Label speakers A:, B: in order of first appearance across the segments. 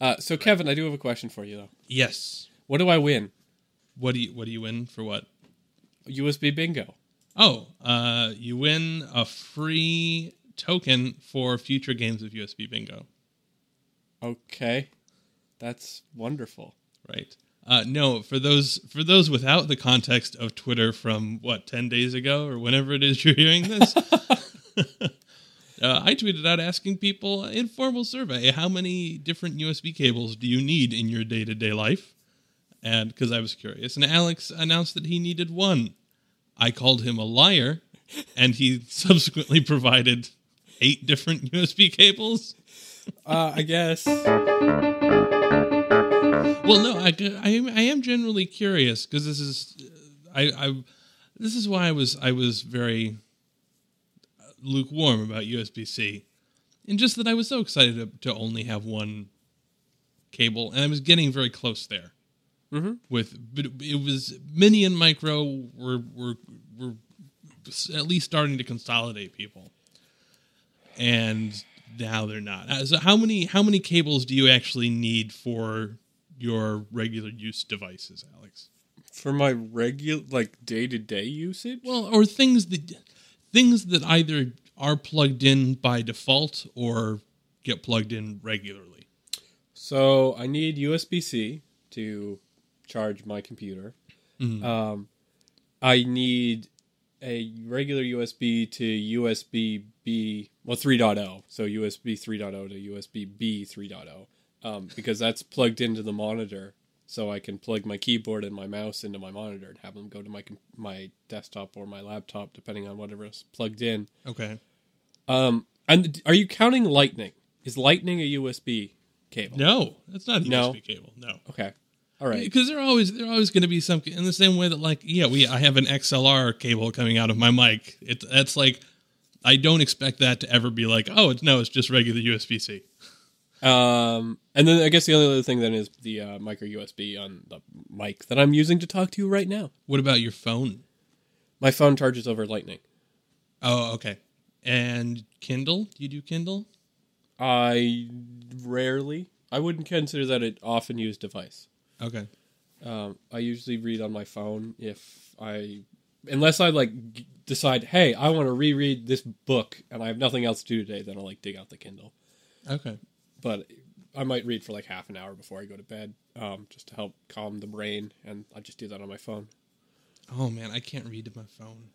A: Uh, so Kevin, I do have a question for you though.
B: Yes.
A: What do I win?
B: What do you What do you win for what?
A: USB bingo.
B: Oh, uh, you win a free token for future games of USB Bingo.
A: Okay, that's wonderful.
B: Right. Uh, no, for those for those without the context of Twitter from what ten days ago or whenever it is you're hearing this, uh, I tweeted out asking people informal survey: How many different USB cables do you need in your day to day life? And because I was curious, and Alex announced that he needed one. I called him a liar, and he subsequently provided eight different USB cables.
A: Uh, I guess.
B: Well, no, I, I, am, I am generally curious because this is, I, I, this is why I was I was very lukewarm about USB C, and just that I was so excited to, to only have one cable, and I was getting very close there.
A: Mm-hmm.
B: With but it was mini and micro were were were at least starting to consolidate people, and now they're not. Uh, So how many how many cables do you actually need for your regular use devices, Alex?
A: For my regular, like day to day usage.
B: Well, or things that things that either are plugged in by default or get plugged in regularly.
A: So I need USB C to charge my computer.
B: Mhm.
A: Um, I need a regular USB to USB B, well 3.0, so USB 3.0 to USB B 3.0, um, because that's plugged into the monitor. So I can plug my keyboard and my mouse into my monitor and have them go to my my desktop or my laptop, depending on whatever's plugged in.
B: Okay.
A: Um, and are you counting Lightning? Is Lightning a USB cable?
B: No, that's not a
A: No.
B: USB cable. No.
A: Okay. All right.
B: Because they're always they're always going to be some in the same way that like yeah we I have an XLR cable coming out of my mic. It that's like I don't expect that to ever be like oh it's no it's just regular USB C.
A: Um, and then I guess the only other thing then is the uh, micro USB on the mic that I'm using to talk to you right now.
B: What about your phone?
A: My phone charges over Lightning.
B: Oh okay. And Kindle? Do you do Kindle?
A: I rarely. I wouldn't consider that an often used device.
B: Okay.
A: Um, I usually read on my phone if I, unless I like g- decide, hey, I want to reread this book and I have nothing else to do today, then I'll like dig out the Kindle.
B: Okay.
A: But I might read for like half an hour before I go to bed, um, just to help calm the brain, and I just do that on my phone.
B: Oh man, I can't read to my phone.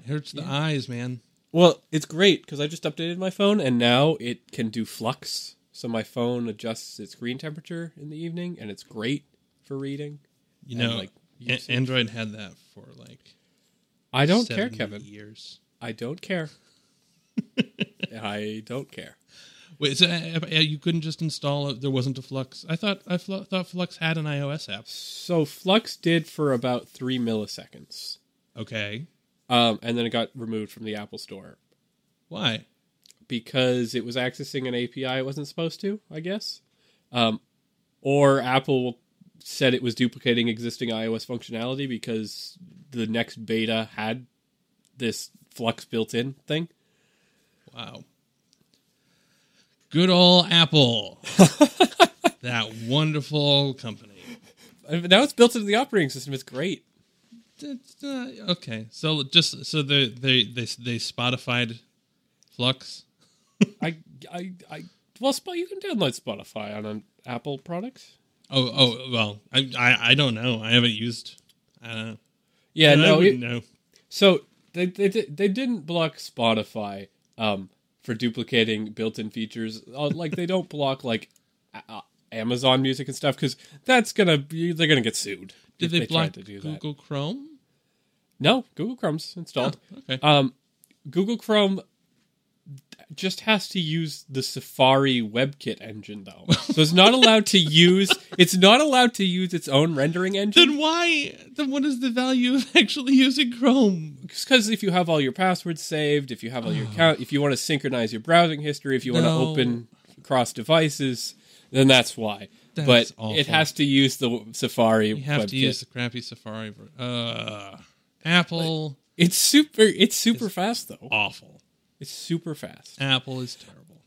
B: It hurts the
A: Yeah.
B: eyes, man.
A: Well, it's great because I just updated my phone and now it can do flux. So my phone adjusts its screen temperature in the evening, and it's great for reading.
B: You know,
A: like,
B: A- Android had that for like
A: I don't care, Kevin.
B: Years.
A: I don't care. I don't care.
B: Wait, so uh, uh, you couldn't just install it? There wasn't a Flux. I thought I fl- thought Flux had an iOS app.
A: So Flux did for about three milliseconds,
B: Okay,
A: um, and then it got removed from the Apple Store
B: why?
A: because it was accessing an API it wasn't supposed to. I guess, um, or Apple said it was duplicating existing iOS functionality because the next beta had this Flux built-in thing.
B: Wow. Good old Apple. that wonderful company.
A: Now it's built into the operating system. It's great.
B: Uh, okay, so just so they they they they Spotified Flux.
A: I, I, I. Well, you can download Spotify on an Apple product.
B: Oh oh well, I I, I don't know. I haven't used. Uh,
A: Yeah,
B: I
A: no.
B: wouldn't
A: It,
B: know.
A: so they, they they didn't block Spotify um, for duplicating built-in features. Uh, Like they don't block like uh, Amazon Music and stuff because that's gonna be they're gonna get sued.
B: Did they,
A: tried
B: block
A: to do that?
B: Google Chrome?
A: No, Google Chrome's installed.
B: Okay.
A: Um, Google Chrome just has to use the Safari WebKit engine though, so it's not allowed to use. It's not allowed to use its own rendering engine.
B: Then why? Then what is the value of actually using Chrome?
A: because if you have all your passwords saved, if you have all your account, if you want to synchronize your browsing history, if you want to open cross devices, then that's why.
B: That's
A: but
B: awful.
A: it has to use the Safari.
B: You have
A: WebKit.
B: to use the crappy Safari. Uh, Apple
A: It's super. It's super fast though.
B: awful.
A: It's super fast.
B: Apple is terrible.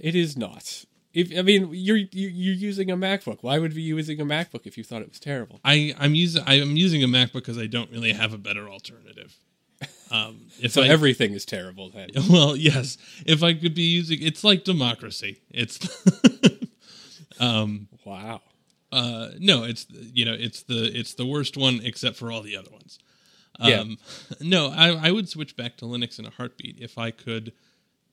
A: It is not. If I mean, you're you're using a MacBook. Why would you be using a MacBook if you thought it was terrible?
B: I I'm using I'm using a MacBook because I don't really have a better alternative. Um, if
A: So
B: I,
A: everything is terrible then.
B: well, yes, if I could be using, it's like democracy. It's um
A: Wow.
B: uh no, it's you know it's the it's the worst one except for all the other ones.
A: Yeah.
B: Um, no, I, I would switch back to Linux in a heartbeat if I could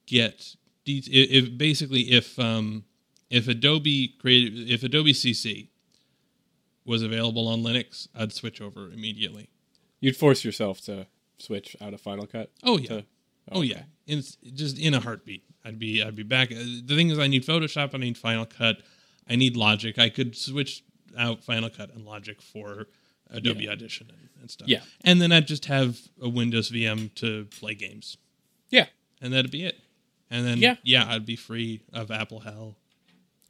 B: get de- if, if basically if um if Adobe created if Adobe CC was available on Linux, I'd switch over immediately.
A: You'd force yourself to switch out of Final Cut.
B: Oh yeah,
A: to-
B: oh yeah, in, just in a heartbeat. I'd be I'd be back. Uh, The thing is, I need Photoshop, I need Final Cut, I need Logic. I could switch out Final Cut and Logic for Adobe Audition and, and stuff.
A: Yeah.
B: and then I'd just have a Windows VM to play games,
A: Yeah.
B: and that'd be it. And then
A: Yeah.
B: yeah, I'd be free of Apple hell.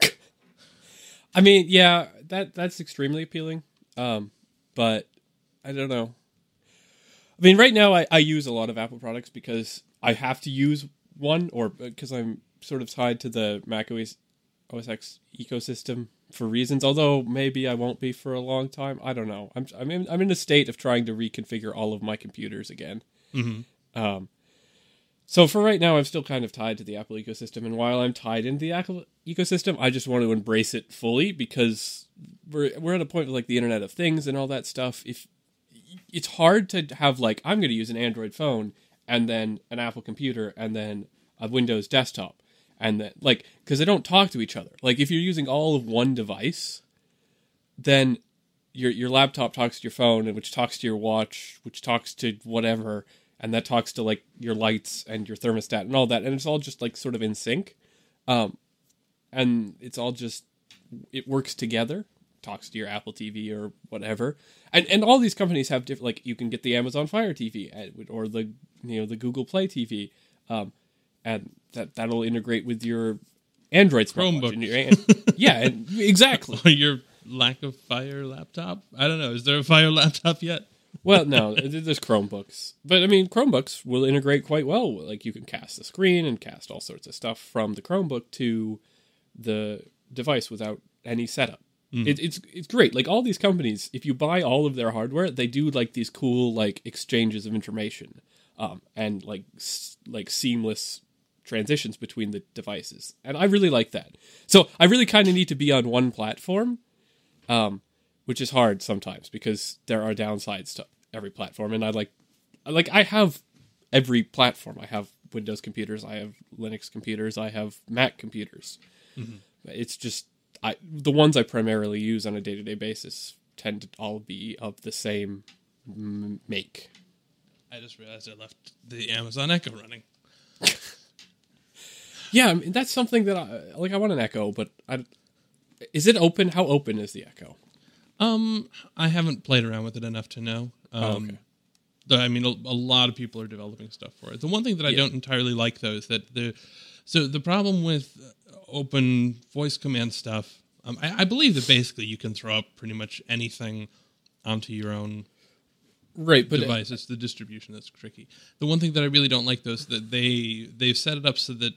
A: I mean, yeah, that that's extremely appealing. Um, but I don't know. I mean, right now I, I use a lot of Apple products because I have to use one, or because I'm sort of tied to the Mac OS, OS X ecosystem for reasons. Although maybe I won't be for a long time. I don't know. I'm I'm in, I'm in a state of trying to reconfigure all of my computers again. Um, so for right now, I'm still kind of tied to the Apple ecosystem, and while I'm tied into the Apple ecosystem, I just want to embrace it fully because we're we're at a point with like the Internet of Things and all that stuff. If it's hard to have like I'm going to use an Android phone and then an Apple computer and then a Windows desktop and then like because they don't talk to each other. Like if you're using all of one device, then your your laptop talks to your phone and which talks to your watch, which talks to whatever, and that talks to like your lights and your thermostat and all that, and it's all just like sort of in sync, um, and it's all just it works together. Talks to your Apple TV or whatever, and and all these companies have different. Like you can get the Amazon Fire TV or the you know the Google Play TV, um, and that that'll integrate with your Android
B: Chromebook.
A: and your an- yeah, and, exactly.
B: Your lack of Fire laptop. I don't know. Is there a Fire laptop yet?
A: Well, no, there's Chromebooks, but I mean, Chromebooks will integrate quite well. Like you can cast the screen and cast all sorts of stuff from the Chromebook to the device without any setup. It, it's it's great. Like all these companies, if you buy all of their hardware, they do like these cool like exchanges of information, um, and like s- like seamless transitions between the devices, and I really like that. So I really kind of need to be on one platform um, which is hard sometimes because there are downsides to every platform. And I like, like I have every platform. I have Windows computers, I have Linux computers, I have Mac computers. It's just I the ones I primarily use on a day to day basis tend to all be of the same m- make.
B: I just realized I left the Amazon Echo running.
A: Yeah, I mean, that's something that I like. I want an Echo, but I, is it open? How open is the Echo?
B: Um, I haven't played around with it enough to know. Um,
A: Oh, okay.
B: the- I mean, a, a lot of people are developing stuff for it. The one thing that I
A: Yeah.
B: don't entirely like though is that the so the problem with open voice command stuff. Um, I, I believe that basically you can throw up pretty much anything onto your own
A: Right, but
B: device. It's the distribution that's tricky. The one thing that I really don't like though is that they they've set it up so that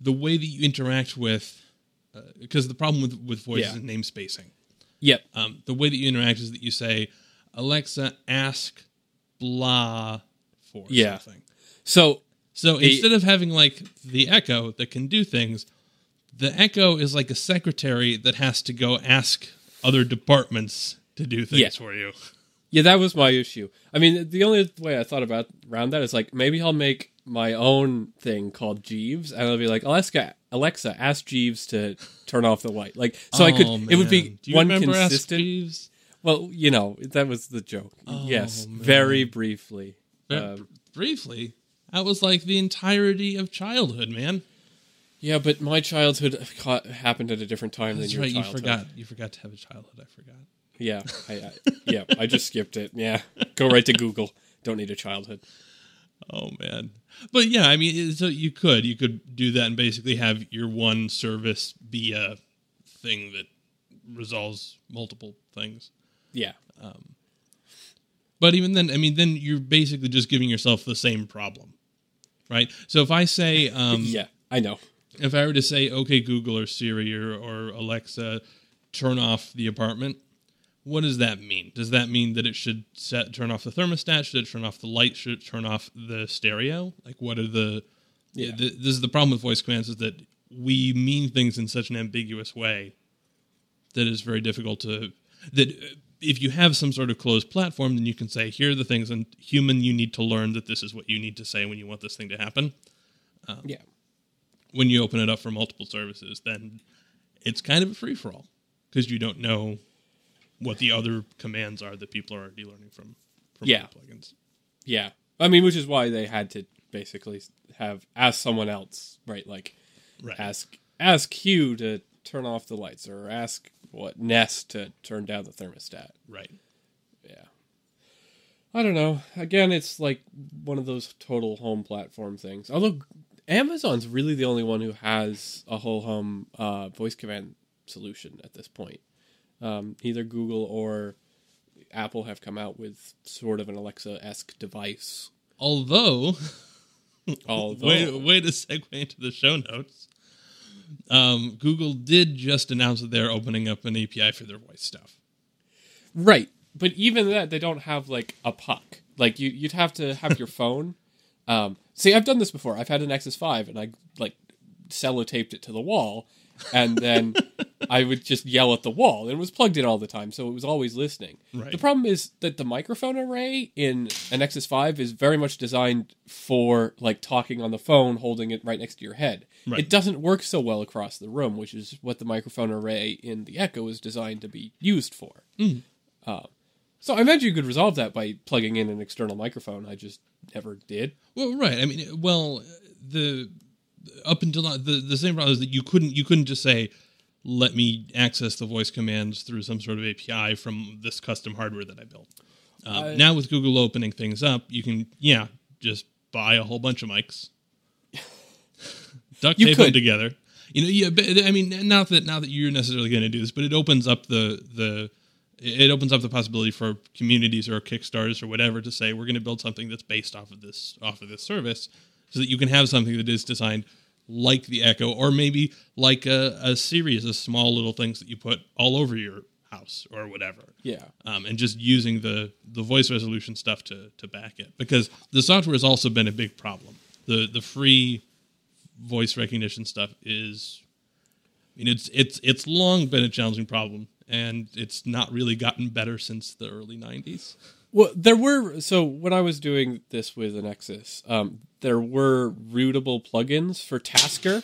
B: the way that you interact with because the problem with with voice
A: Yeah.
B: is name spacing.
A: yep,
B: Um, the way that you interact is that you say, "Alexa, ask blah for
A: Yeah.
B: something."
A: so
B: So instead of having like the Echo that can do things, the Echo is like a secretary that has to go ask other departments to do things
A: Yeah.
B: for you.
A: Yeah, that was my issue. I mean, the only way I thought about around that is like maybe I'll make my own thing called Jeeves, and I'll be like, Alexa, Alexa, ask Jeeves to turn off the light. Like, so I could.
B: Oh,
A: It would be. One consistent.
B: Jeeves?
A: Well, you know, that was the joke. yes,
B: man.
A: very briefly. Um,
B: briefly, that was like the entirety of childhood, man.
A: yeah, but my childhood happened at a different time
B: That's
A: than your
B: right. You forgot. You forgot to have a childhood. I forgot.
A: Yeah, I, I, yeah, I just skipped it. Yeah, go right to Google. Don't need a childhood.
B: Oh man. But yeah, I mean, so you could you could do that and basically have your one service be a thing that resolves multiple things.
A: Yeah, Um,
B: But even then, I mean, then you're basically just giving yourself the same problem, right? So if I say, um,
A: yeah, I know.
B: If I were to say, okay, Google or Siri or, or Alexa, turn off the apartment, what does that mean? Does that mean that it should set turn off the thermostat? Should it turn off the light? Should it turn off the stereo? Like, what are the?
A: Yeah.
B: the this is the problem with voice commands is that we mean things in such an ambiguous way that it's very difficult to that. If you have some sort of closed platform, then you can say, "Here are the things." And human, you need to learn that this is what you need to say when you want this thing to happen um,
A: Yeah.
B: when you open it up for multiple services, then it's kind of a free for all because you don't know what the other commands are that people are already learning from from
A: Yeah.
B: plugins.
A: Yeah. I mean, which is why they had to basically have ask someone else, right? Like
B: Right.
A: ask ask Hue to turn off the lights or ask what Nest to turn down the thermostat.
B: right.
A: Yeah. I don't know. Again, it's like one of those total home platform things. Although Amazon's really the only one who has a whole home uh, voice command solution at this point. Um, either Google or Apple have come out with sort of an Alexa esque device.
B: Although,
A: Although,
B: way, way to segue into the show notes. Um, Google did just announce that they're opening up an API for their voice stuff.
A: Right. But even that, they don't have like a puck. Like you, you'd have to have your phone. Um, see, I've done this before. I've had an Nexus Five, and I like sellotaped it to the wall, and then I would just yell at the wall. It was plugged in all the time, so it was always listening.
B: Right.
A: The problem is that the microphone array in an Nexus Five is very much designed for like talking on the phone, holding it right next to your head.
B: Right.
A: It doesn't work so well across the room, which is what the microphone array in the Echo is designed to be used for. Uh, so I imagine you could resolve that by plugging in an external microphone. I just never did.
B: Well, right. I mean, well, the up until now, the the same problem is that you couldn't you couldn't just say, "Let me access the voice commands through some sort of API from this custom hardware that I built." Um,
A: Uh,
B: now with Google opening things up, you can yeah just buy a whole bunch of mics, duct tape them together. You know, yeah. But, I mean, not that not that you're necessarily going to do this, but it opens up the the it opens up the possibility for communities or Kickstarters or whatever to say we're going to build something that's based off of this off of this service, so that you can have something that is designed like the Echo, or maybe like a, a series of small little things that you put all over your house or whatever
A: Yeah.
B: um, and just using the the voice resolution stuff to to back it because the software has also been a big problem. The the free voice recognition stuff is, I mean, it's it's it's long been a challenging problem, and it's not really gotten better since the early '90s.
A: Well, there were so when I was doing this with an Nexus, um, there were rootable plugins for Tasker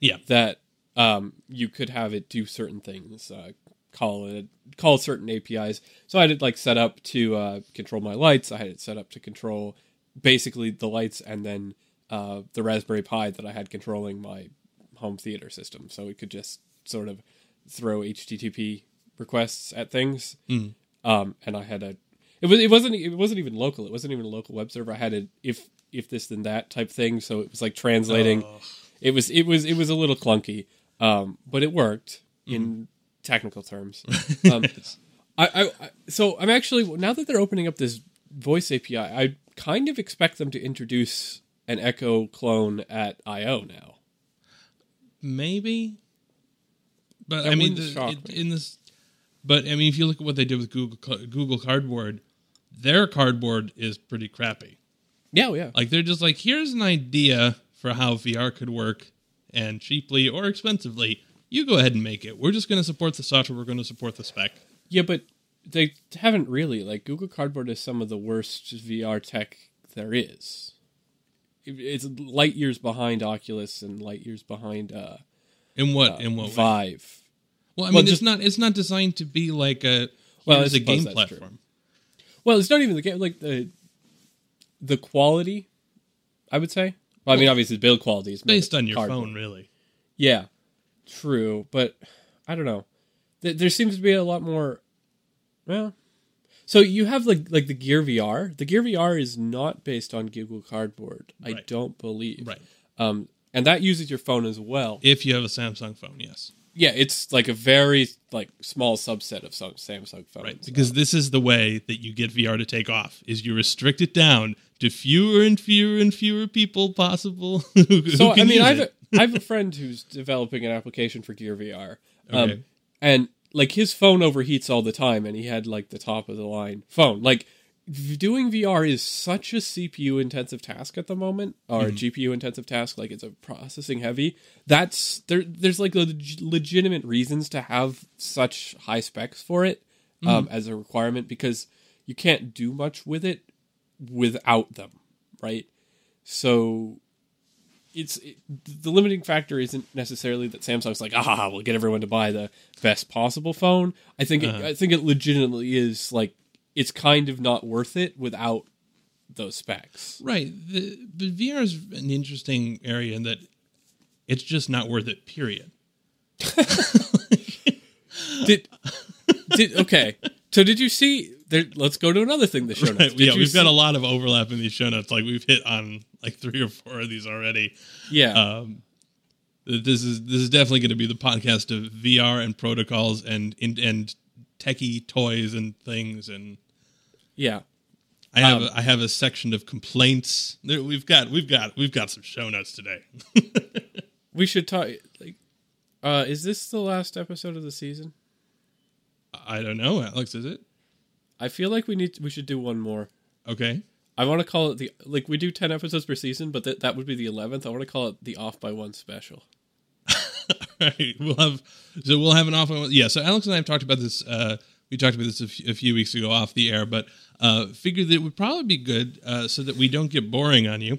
B: Yeah,
A: that um, you could have it do certain things, uh, call it call certain APIs. So I had it like set up to uh, control my lights. I had it set up to control basically the lights and then uh, the Raspberry Pi that I had controlling my home theater system. So it could just sort of throw HTTP requests at things.
B: Mm.
A: Um, and I had a it was it wasn't it wasn't even local. It wasn't even a local web server. I had a if if this then that type thing. So it was like translating.
B: Oh.
A: It was it was it was a little clunky, um, but it worked in technical terms. Um, I, I, so I'm actually now that they're opening up this voice API, I kind of expect them to introduce an Echo clone at I/O now.
B: maybe, but
A: That
B: I mean, the, it, in this, but I mean, if you look at what they did with Google Google Cardboard, their cardboard is pretty crappy.
A: Yeah, yeah.
B: Like they're just like, here's an idea for how VR could work, and cheaply or expensively, you go ahead and make it. We're just going to support the software. We're going to support the spec.
A: Yeah, but they haven't really. Like Google Cardboard is some of the worst VR tech there is. It's light years behind Oculus and light years behind uh,
B: In what?
A: uh,
B: in what way?
A: Vive.
B: Well, I
A: Well,
B: mean,
A: just-
B: it's not. It's not designed to be like a.
A: Well, I
B: here's a game
A: platform. true. Well, it's not even the game. Like the the quality, I would say. Well, I mean, obviously, the build quality is
B: Based on your
A: cardboard.
B: phone, really.
A: Yeah, true, but I don't know. There, there seems to be a lot more. Well, so you have like like the Gear VR. The Gear VR is not based on Google Cardboard. I don't believe.
B: Right.
A: Um, and that uses your phone as well.
B: If you have a Samsung phone, yes.
A: Yeah, it's like a very like small subset of Samsung phones.
B: Right. Because this is the way that you get VR to take off: is you restrict it down to fewer and fewer and fewer people possible. who, who
A: So I mean, I've. I have a friend who's developing an application for Gear VR. Um,
B: Okay.
A: and like his phone overheats all the time, and he had like the top of the line phone. Like doing VR is such a CPU intensive task at the moment, or a GPU intensive task. Like it's a processing heavy. That's there. There's like leg- legitimate reasons to have such high specs for it um, as a requirement because you can't do much with it without them, right? So it's it, the limiting factor isn't necessarily that Samsung's like, ah, we'll get everyone to buy the best possible phone. I think it, I think it legitimately is like it's kind of not worth it without those specs.
B: Right. The, the VR is an interesting area in that it's just not worth it. Period.
A: Did did okay? So did you see? There, let's go to another thing. The show notes.
B: Right.
A: Did
B: Yeah, we've got a lot of overlap in these show notes. Like we've hit on like three or four of these already.
A: yeah.
B: Um, this is this is definitely going to be the podcast of VR and protocols and and, and techie toys and things. And
A: yeah.
B: I have
A: Um,
B: a, I have a section of complaints. There, we've got we've got we've got some show notes today.
A: We should talk. Like, uh, is this the last episode of the season?
B: I don't know, Alex. Is it
A: I feel like we need. We should do one more.
B: okay?
A: I want to call it the like we do ten episodes per season, but that that would be the eleventh. I want to call it the off by one special.
B: right. We'll have so we'll have an off. By one. Yeah. So Alex and I have talked about this. Uh, we talked about this a few, weeks ago off the air, but uh, figured that it would probably be good uh, so that we don't get boring on you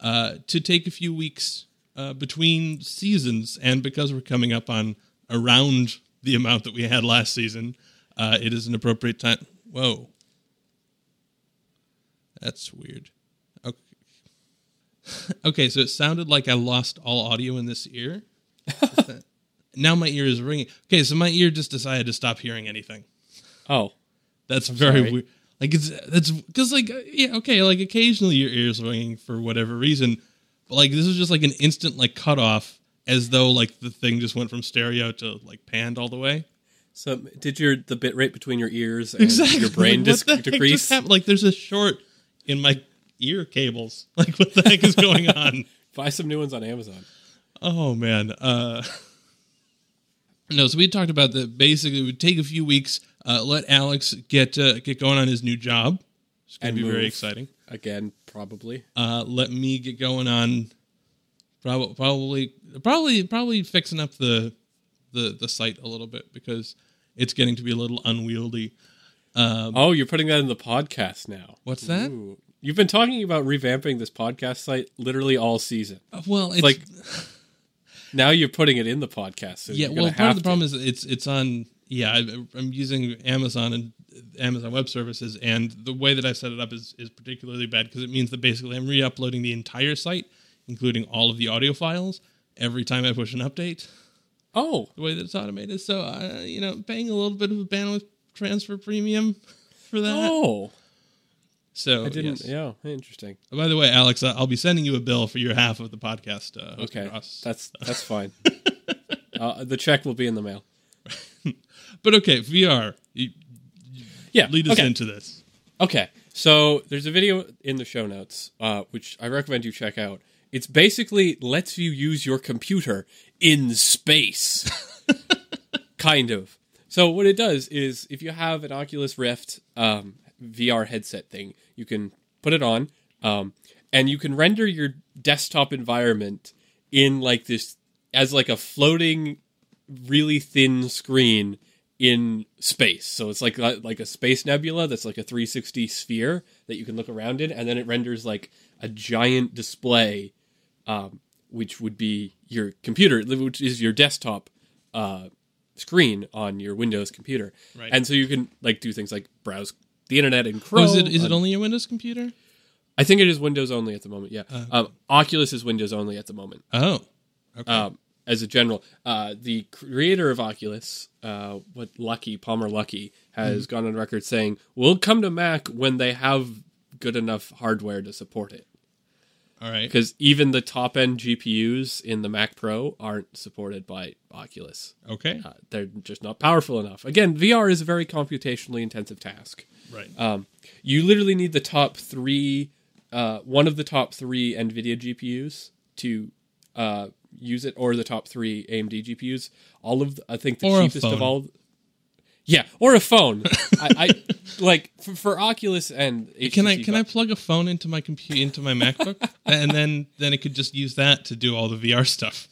B: uh, to take a few weeks uh, between seasons, and because we're coming up on around the amount that we had last season, uh, it is an appropriate time. Whoa, that's weird. Okay. Okay, so it sounded like I lost all audio in this ear. Now my ear is ringing. Okay, so my ear just decided to stop hearing anything.
A: Oh,
B: That's very
A: sorry.
B: weird. Like it's that's because like yeah okay like occasionally your ears ringing for whatever reason, but like this is just like an instant like cut off as though like the thing just went from stereo to like panned all the way.
A: so did your the bit rate between your ears and your brain
B: Like,
A: dis-
B: the heck just
A: decrease?
B: happened? Like there's a short in my ear cables. Like what the heck is going on?
A: Buy some new ones on Amazon.
B: Oh man. Uh No, so we talked about that basically we'd take a few weeks, uh, let Alex get uh, get going on his new job. It's gonna
A: And
B: be very exciting.
A: Again, probably.
B: Uh let me get going on probably probably probably probably fixing up the the the site a little bit because it's getting to be a little unwieldy.
A: Oh, you're putting that in the podcast now.
B: What's that?
A: Ooh. You've been talking about revamping this podcast site literally all season.
B: Uh, Well, it's
A: like now you're putting it in the podcast. So
B: yeah
A: you're
B: well part of the
A: to.
B: problem is it's it's on yeah I, i'm using amazon and amazon web services and the way that i set it up is is particularly bad because it means that basically i'm re-uploading the entire site including all of the audio files every time i push an update
A: Oh,
B: the way that it's automated so uh, you know paying a little bit of a bandwidth transfer premium for that
A: oh,
B: so
A: I didn't.
B: yes.
A: Yeah, interesting.
B: by the way alex uh, i'll be sending you a bill for your half of the podcast uh,
A: Okay, that's that's fine. uh, the check will be in the mail.
B: but okay vr you,
A: Yeah,
B: lead us
A: okay.
B: into this
A: Okay, so there's a video in the show notes, uh, which I recommend you check out. It's basically lets you use your computer in space, kind of. So what it does is, if you have an Oculus Rift um, VR headset thing, you can put it on, um, and you can render your desktop environment in like this as like a floating, really thin screen in space. So it's like like a space nebula that's like a 360 sphere that you can look around in, and then it renders like a giant display, um, which would be your computer, which is your desktop uh, screen on your Windows computer.
B: Right.
A: And so you can like do things like browse the internet in Chrome.
B: Oh, is it is it only a Windows computer?
A: I think it is Windows only at the moment. Yeah,
B: Uh.
A: um, Oculus is Windows only at the moment.
B: Oh, okay.
A: Um, as a general, uh, the creator of Oculus, uh, what Luckey Palmer Luckey, has
B: Mm-hmm.
A: gone on record saying, "We'll come to Mac when they have good enough hardware to support it."
B: All right.
A: Because even the top end GPUs in the Mac Pro aren't supported by Oculus.
B: Okay.
A: Uh, they're just not powerful enough. Again, VR is a very computationally intensive task.
B: Right.
A: Um, you literally need the top three, uh, one of the top three NVIDIA GPUs to uh, use it, or the top three AMD GPUs. All of the, I think the
B: Or
A: cheapest of all. Yeah, or a phone. I, I like for, for Oculus and
B: Can I
A: HTC
B: can I plug a phone into my computer into my MacBook and then then it could just use that to do all the VR stuff.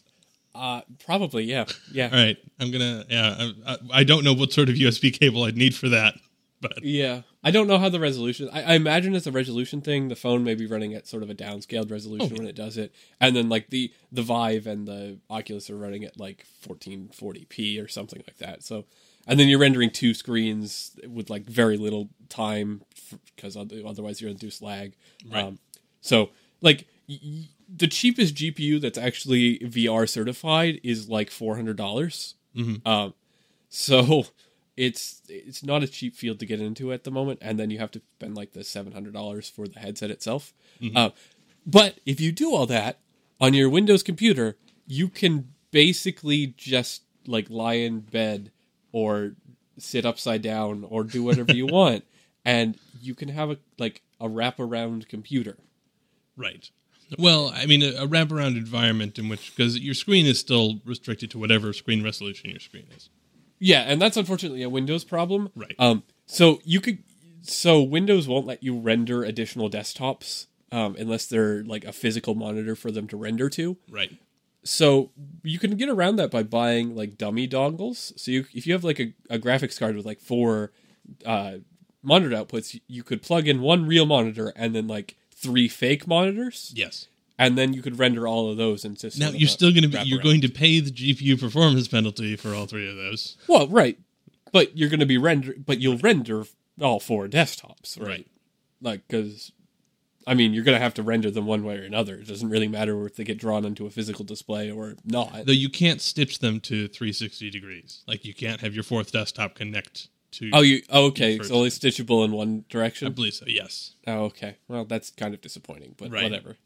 A: Uh, probably, yeah, yeah,
B: All right, I'm gonna yeah. I, I, I don't know what sort of USB cable I'd need for that, but
A: yeah. I don't know how the resolution. I, I imagine it's a resolution thing. The phone may be running at sort of a downscaled resolution
B: Oh.
A: when it does it, and then like the the Vive and the Oculus are running at like 1440p or something like that. So, and then you're rendering two screens with like very little time because otherwise you're induced lag.
B: Right.
A: Um, so like. Y- the cheapest GPU that's actually VR certified is like four hundred dollars.
B: Mhm.
A: Um, so it's it's not a cheap field to get into at the moment, and then you have to spend like the seven hundred dollars for the headset itself. Uh, but if you do all that on your Windows computer, you can basically just like lie in bed or sit upside down or do whatever you want, and you can have a like a wraparound computer.
B: right. Well, I mean, a, a wraparound environment in which because your screen is still restricted to whatever screen resolution your screen is.
A: Yeah, and that's unfortunately a Windows problem.
B: Right.
A: Um, so you could, so Windows won't let you render additional desktops um, unless they're like a physical monitor for them to render to.
B: Right.
A: So you can get around that by buying like dummy dongles. So you, if you have like a, a graphics card with like four uh, monitor outputs, you could plug in one real monitor and then like three fake monitors,
B: Yes.
A: And then you could render all of those and just
B: Now you're still going to be you're
A: wraparound.
B: going to pay the GPU performance penalty for all three of those.
A: Well, right, but you're going to be render, but you'll render all four desktops, right?
B: Right.
A: Like, because I mean, you're going to have to render them one way or another. It doesn't really matter if they get drawn onto a physical display or not.
B: Though you can't stitch them to 360 degrees. Like you can't have your fourth desktop connect to.
A: oh, you oh, okay? It's only stitchable in one direction.
B: I believe so. Yes.
A: Oh, okay. Well, that's kind of disappointing, but
B: Right.
A: whatever.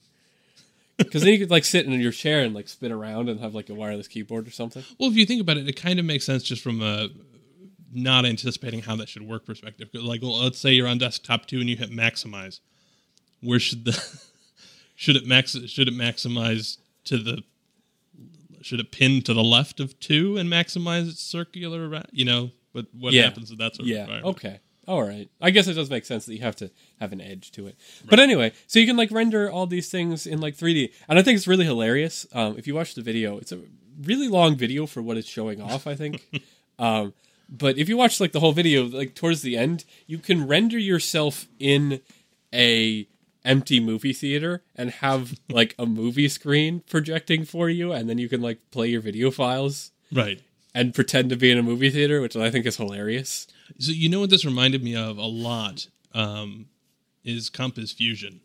A: Because then you could like sit in your chair and like spin around and have like a wireless keyboard or something.
B: Well, if you think about it, it kind of makes sense just from a not anticipating how that should work perspective. Like, well, let's say you're on desktop two and you hit maximize. Where should the should it max should it maximize to the should it pin to the left of two and maximize its circular? You know, but what
A: Yeah.
B: happens with that sort of
A: Yeah. Okay. All right. I guess it does make sense that you have to have an edge to it. But anyway, so you can like render all these things in like 3D, and I think it's really hilarious. Um, if you watch the video, it's a really long video for what it's showing off. I think. um, but if you watch like the whole video, like towards the end, you can render yourself in a empty movie theater and have like a movie screen projecting for you, and then you can like play your video files
B: Right.
A: And pretend to be in a movie theater, which I think is hilarious.
B: So you know what this reminded me of a lot um, is Compiz Fusion.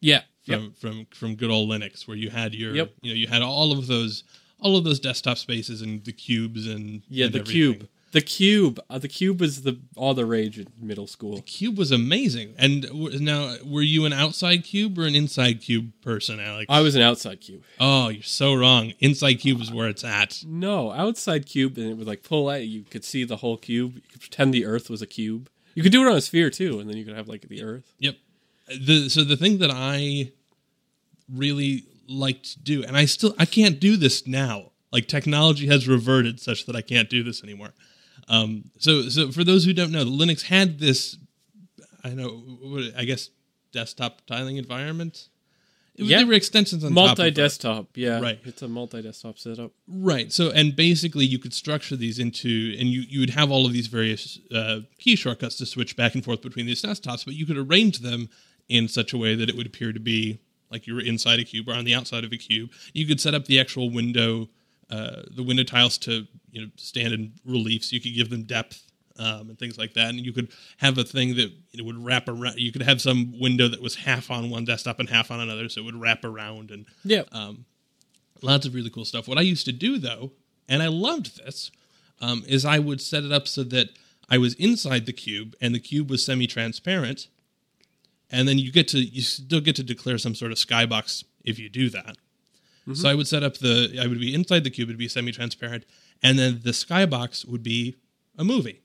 A: Yeah.
B: from from from good old Linux, where you had your
A: Yep.
B: you know you had all of those all of those desktop spaces and the cubes and
A: Yeah,
B: and
A: the
B: everything.
A: cube. The cube. Uh, the cube was the all the rage in middle school.
B: The Cube was amazing. And w- now, were you an outside cube or an inside cube person, Alex?
A: I was an outside cube.
B: oh, you're so wrong. Inside cube is where it's at.
A: No, outside cube, and it would like pull out. You could see the whole cube. You could pretend the Earth was a cube. You could do it on a sphere too, and then you could have like the Earth.
B: Yep. The so the thing that I really like to do, and I still I can't do this now. Like technology has reverted such that I can't do this anymore. Um, so so for those who don't know, Linux had this. I know. what- I guess desktop tiling environment. It,
A: Yeah.
B: There were extensions on top of it.
A: Multi-desktop. Yeah,
B: Right.
A: It's a multi-desktop setup.
B: Right. So, and basically, you could structure these into, and you, you would have all of these various uh, key shortcuts to switch back and forth between these desktops, but you could arrange them in such a way that it would appear to be like you were inside a cube or on the outside of a cube. You could set up the actual window, uh, the window tiles to you know stand in relief, so you could give them depth um, and things like that. And you could have a thing that it would wrap around. You could have some window that was half on one desktop and half on another, so it would wrap around and
A: Yeah.
B: lots of really cool stuff. What I used to do though, and I loved this, um, is I would set it up so that I was inside the cube and the cube was semi-transparent, and then you get to you still get to declare some sort of skybox if you do that. Mm-hmm. So I would set up the I would be inside the cube, it'd be semi-transparent, and then the skybox would be a movie.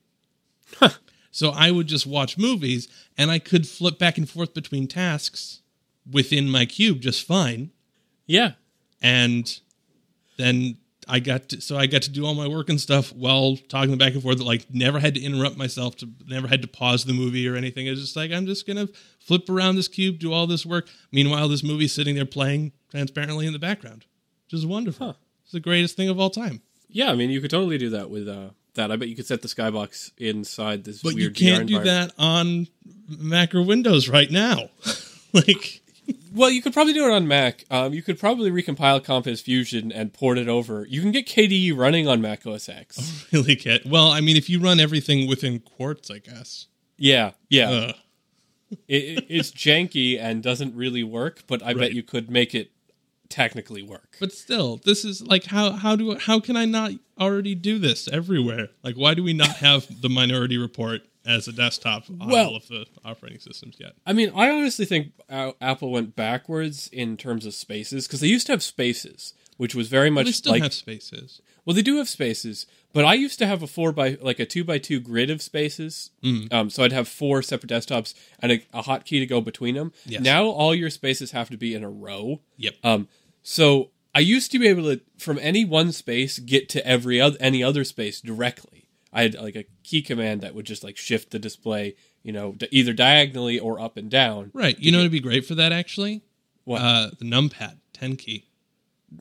B: So I would just watch movies, and I could flip back and forth between tasks within my cube just fine
A: Yeah.
B: and then I got to, so I got to do all my work and stuff while talking back and forth. Like never had to interrupt myself to never had to pause the movie or anything. It's just like I'm just gonna flip around this cube, do all this work. Meanwhile, this movie's sitting there playing transparently in the background, which is wonderful.
A: Huh.
B: It's the greatest thing of all time.
A: Yeah, I mean, you could totally do that with uh, that. I bet you could set the skybox inside this
B: But you can't do that on Mac or Windows right now. like
A: Well, you could probably do it on Mac. Um, you could probably recompile Compiz Fusion and port it over. You can get KDE running on Mac OS X.
B: really can't. Well, I mean, if you run everything within Quartz, I guess.
A: Yeah, yeah. It- it's janky and doesn't really work, but I
B: Right.
A: bet you could make it technically work.
B: But still, this is like how how do how can I not already do this everywhere? Like, why do we not have the Minority Report as a desktop on
A: Well-
B: all of the operating systems yet?
A: I mean, I honestly think Apple went backwards in terms of spaces because they used to have spaces, which was very much
B: They still
A: like
B: have spaces.
A: Well, they do have spaces, but I used to have a four by like a two by two grid of spaces.
B: Mm.
A: Um, so I'd have four separate desktops and a, a hotkey to go between them.
B: Yes.
A: Now all your spaces have to be in a row.
B: Yep.
A: Um, so I used to be able to from any one space get to every other any other space directly. I had like a key command that would just like shift the display, you know, either diagonally or up and down.
B: right. You know, it'd be great for that actually.
A: What?
B: Uh, the numpad ten key.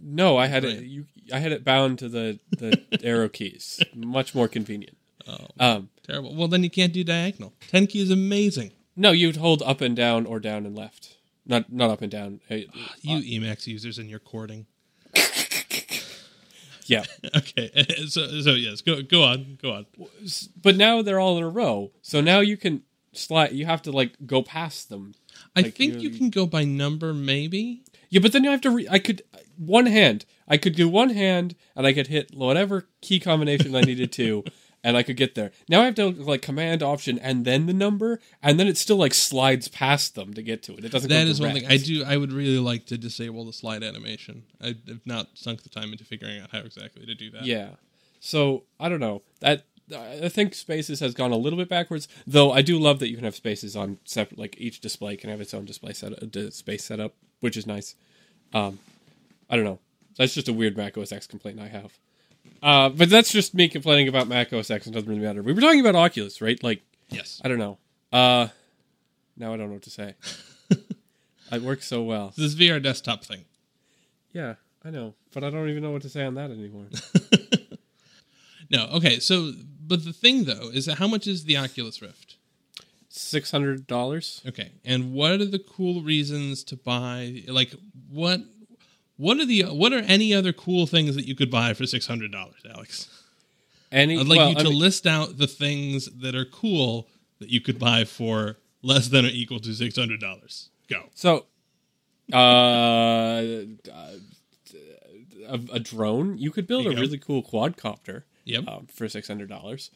A: no, I had
B: Right.
A: it. You, I had it bound to the the arrow keys. Much more convenient.
B: Oh,
A: Um,
B: terrible. Well, then you can't do diagonal. Ten key is amazing.
A: No, you'd hold up and down or down and left. Not not up and down. Uh,
B: You Emacs users and your chording.
A: Yeah,
B: Okay. So so yes, go go on, go on.
A: but now they're all in a row. So now you can slide. You have to like go past them.
B: I
A: Like,
B: think
A: you-
B: you can go by number, maybe.
A: Yeah, but then you have to. Re- I could one hand. I could do one hand, and I could hit whatever key combination I needed to, and I could get there. Now I have to like command option and then the number, and then it still like slides past them to get to it. It doesn't.
B: That
A: go
B: is one thing I do. I would really like to disable the slide animation. I have not sunk the time into figuring out how exactly to do that.
A: Yeah. So I don't know that. I think Spaces has gone a little bit backwards, though. I do love that you can have Spaces on separate. Like each display can have its own display set, uh, space setup, which is nice. Um, I don't know. That's just a weird Mac OS X complaint I have. Uh, but that's just me complaining about Mac OS X and doesn't really matter. We were talking about Oculus, right? Like
B: Yes.
A: I don't know. Uh, now I don't know what to say. it works so well.
B: This VR desktop thing.
A: Yeah, I know, but I don't even know what to say on that anymore.
B: No. Okay. So, but the thing though is that how much is the Oculus Rift?
A: Six hundred dollars.
B: Okay. And what are the cool reasons to buy? Like what? What are the? What are any other cool things that you could buy for six hundred dollars, Alex?
A: Any?
B: I'd like
A: well,
B: you
A: I
B: to
A: mean-
B: list out the things that are cool that you could buy for less than or equal to six hundred dollars. Go.
A: So, uh, a, a drone. You could build
B: There
A: a
B: go.
A: really cool quadcopter.
B: Yep.
A: Um, for six hundred dollars.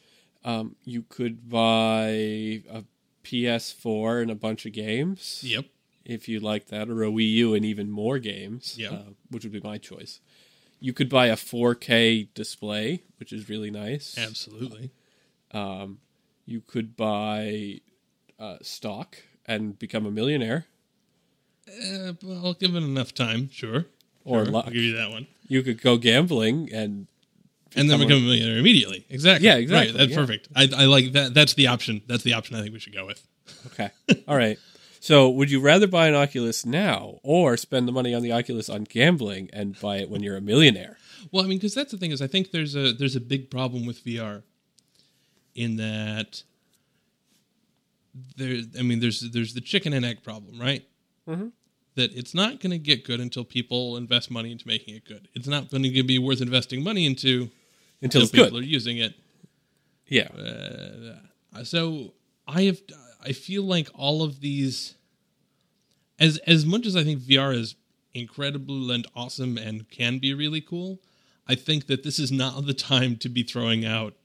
A: Um, you could buy a PS4 and a bunch of games.
B: Yep.
A: If you like that, or a Wii U and even more games.
B: Yep.
A: Uh, which would be my choice. You could buy a 4K display, which is really nice.
B: Absolutely.
A: Um, you could buy uh, stock and become a millionaire,
B: Uh, well, it enough time, sure.
A: or
B: Sure,
A: luck.
B: I'll give you that one.
A: You could go gambling and
B: And then
A: Become a-
B: become a millionaire immediately. Exactly.
A: Yeah, exactly,
B: Right, that's
A: yeah.
B: perfect. I, I like that. That's the option. That's the option I think we should go with.
A: Okay. All right. So, would you rather buy an Oculus now or spend the money on the Oculus on gambling and buy it when you're a millionaire?
B: Well, I mean, because that's the thing is, I think there's a there's a big problem with VR. In that, there, I mean, there's there's the chicken and egg problem, right?
A: Mhm.
B: That it's not going to get good until people invest money into making it good. It's not going to be worth investing money into
A: Until it's
B: people
A: good.
B: are using it.
A: Yeah.
B: Uh, so I have I feel like all of these as as much as I think VR is incredible and awesome and can be really cool, I think that this is not the time to be throwing out,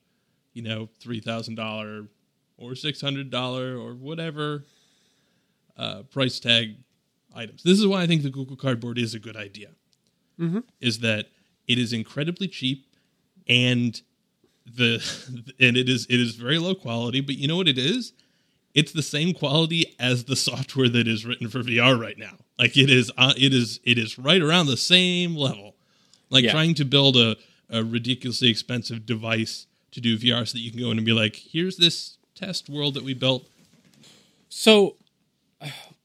B: you know, three thousand dollar or six hundred dollar or whatever uh, price tag items. This is why I think the Google Cardboard is a good idea. Is that it is incredibly cheap and the and it is it is very low quality, but you know what it is? It's the same quality as the software that is written for VR right now. Like it is, uh, it is, it is right around the same level. Like
A: Yeah.
B: trying to build a, a ridiculously expensive device to do VR so that you can go in and be like, here's this test world that we built.
A: So,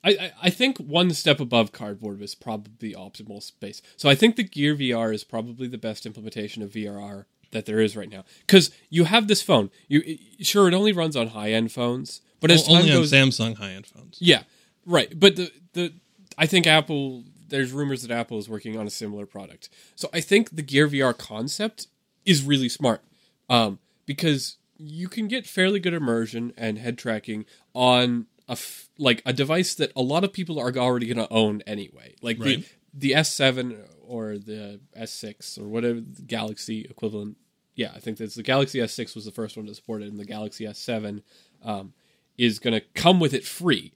A: I, I think one step above cardboard was probably optimal space. So I think the Gear VR is probably the best implementation of VRR that there is right now because you have this phone. You sure it only runs on high end phones, but as
B: O-
A: time
B: only on
A: goes,
B: Samsung high end phones.
A: yeah, right. But the the I think Apple. There's rumors that Apple is working on a similar product. So I think the Gear VR concept is really smart um, because you can get fairly good immersion and head tracking on a f- like a device that a lot of people are already going to own anyway. Like
B: Right.
A: the the S7 or the S6 or whatever the Galaxy equivalent. Yeah, I think that's the Galaxy S6 was the first one to support it, and the Galaxy S7 um, is going to come with it free.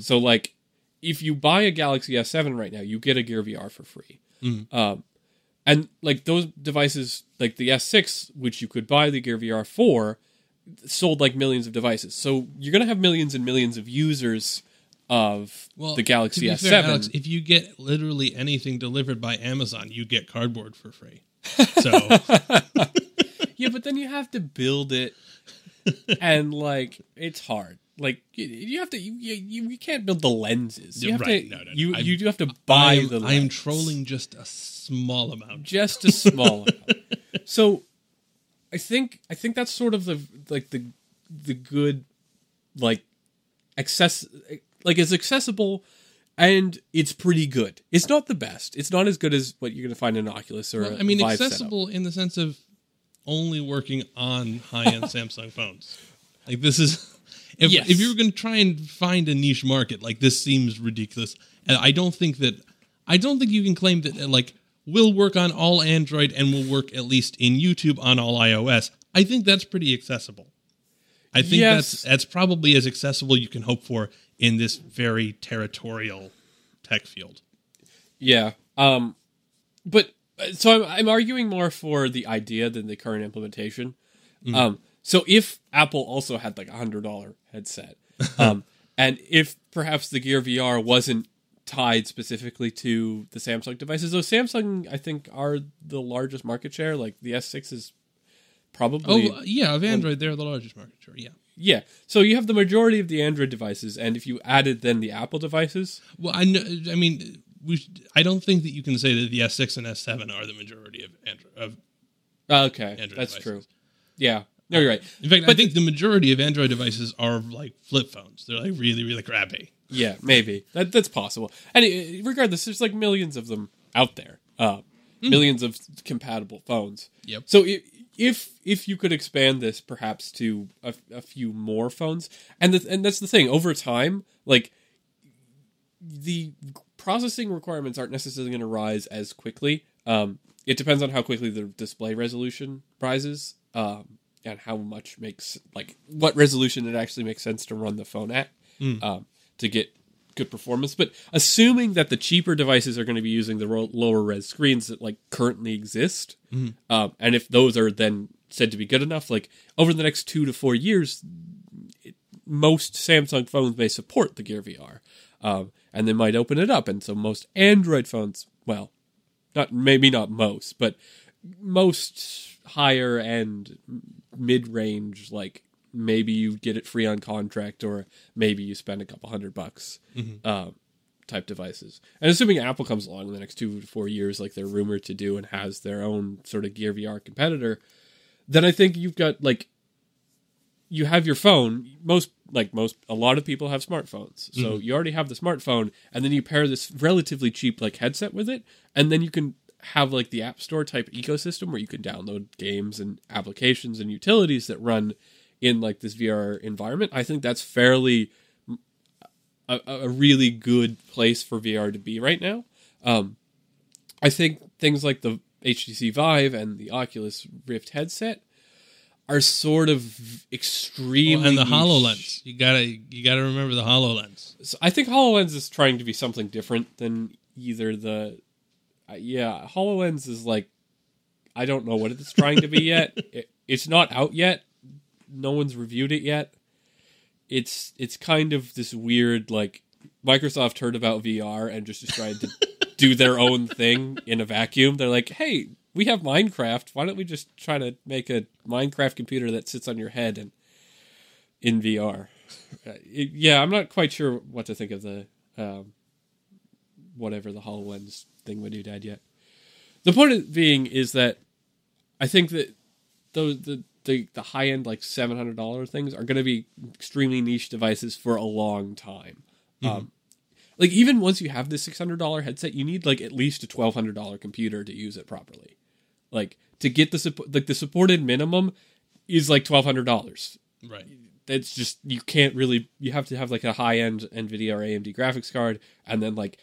A: So like if you buy a Galaxy S7 right now, you get a Gear VR for free. Um, and like those devices, like the S6, which you could buy the Gear VR for, sold like millions of devices. So you're gonna have millions and millions of users of the Galaxy
B: to be
A: S7.
B: fair, Alex, if you get literally anything delivered by Amazon, you get cardboard for free. So
A: yeah, but then you have to build it, and like it's hard. Like you, you have to, you, you you can't build the lenses. You have
B: Right,
A: to,
B: no, no, no.
A: you
B: I'm-
A: you do have to buy
B: am,
A: the.
B: I am
A: lens.
B: trolling just a small amount.
A: just a small amount. So I think I think that's sort of the like the the good like access like it's accessible and it's pretty good. It's not the best. It's not as good as what you're going to find in an Oculus or
B: I mean, accessible in the sense of only working on high-end Samsung phones. Like this is, if
A: Yes.
B: if you were going to try and find a niche market, like this seems ridiculous, and I don't think that I don't think you can claim that like will work on all Android and will work at least in YouTube on all iOS. I think that's pretty accessible. I think
A: Yes.
B: that's that's probably as accessible you can hope for in this very territorial tech field.
A: Yeah. Um, but so I'm, I'm arguing more for the idea than the current implementation. Um, so if Apple also had like a hundred dollar headset, um, and if perhaps the Gear VR wasn't tied specifically to the Samsung devices, though Samsung I think are the largest market share. Like the S6 is probably
B: Oh yeah, of Android, they're the largest market share. Yeah.
A: yeah. So you have the majority of the Android devices, and if you added then the Apple devices,
B: Well, I know. I mean, we. should- I don't think that you can say that the S6 and S7 are the majority of Android. Of,
A: okay,
B: Android
A: that's
B: devices.
A: true. Yeah, no, you're right.
B: in fact, I
A: But-
B: think the majority of Android devices are like flip phones. They're like really, really crappy.
A: Yeah, maybe that that's possible. And regardless, there's like millions of them out there. Uh, Millions of compatible phones.
B: Yep.
A: So i- if if you could expand this perhaps to a, a few more phones, and the, and that's the thing. Over time, like the processing requirements aren't necessarily going to rise as quickly. Um, it depends on how quickly the display resolution rises, um, and how much makes like what resolution it actually makes sense to run the phone at um, to get good performance. But assuming that the cheaper devices are going to be using the ro- lower res screens that like currently exist, um, and if those are then said to be good enough, like over the next two to four years, it, most Samsung phones may support the Gear VR, um, and they might open it up, and so most Android phones, well, not maybe not most, but most higher end mid range like maybe you get it free on contract or maybe you spend a couple hundred bucks um, type devices. And assuming apple comes along in the next two to four years like they're rumored to do and has their own sort of gear vr competitor then i think you've got like you have your phone most like most a lot of people have smartphones. So you already have the smartphone and then you pair this relatively cheap like headset with it and then you can have like the app store type ecosystem where you can download games and applications and utilities that run in like this VR environment. I think that's fairly a, a really good place for VR to be right now. Um I think things like the HTC Vive and the Oculus Rift headset are sort of extremely
B: and the
A: niche.
B: Hololens. You gotta you gotta remember the Hololens.
A: So I think Hololens is trying to be something different than either the. Uh, yeah, Hololens is like, I don't know what it's trying to be yet. It, it's not out yet. No one's reviewed it yet. it's it's kind of this weird like Microsoft heard about VR and just decided to do their own thing in a vacuum. They're like, hey, we have Minecraft. Why don't we just try to make a Minecraft computer that sits on your head and in VR? Uh, it- yeah, I'm not quite sure what to think of the um, whatever the Hololens thing with do dad yet. The point of being is that I think that those the the, the high end like seven hundred dollar things are going to be extremely niche devices for a long time. Um, like even once you have this six hundred dollar headset, you need like at least a twelve hundred dollar computer to use it properly. Like to get the support, like the supported minimum is like twelve hundred dollars.
B: Right.
A: That's just you can't really. You have to have like a high end NVIDIA or AMD graphics card, and then like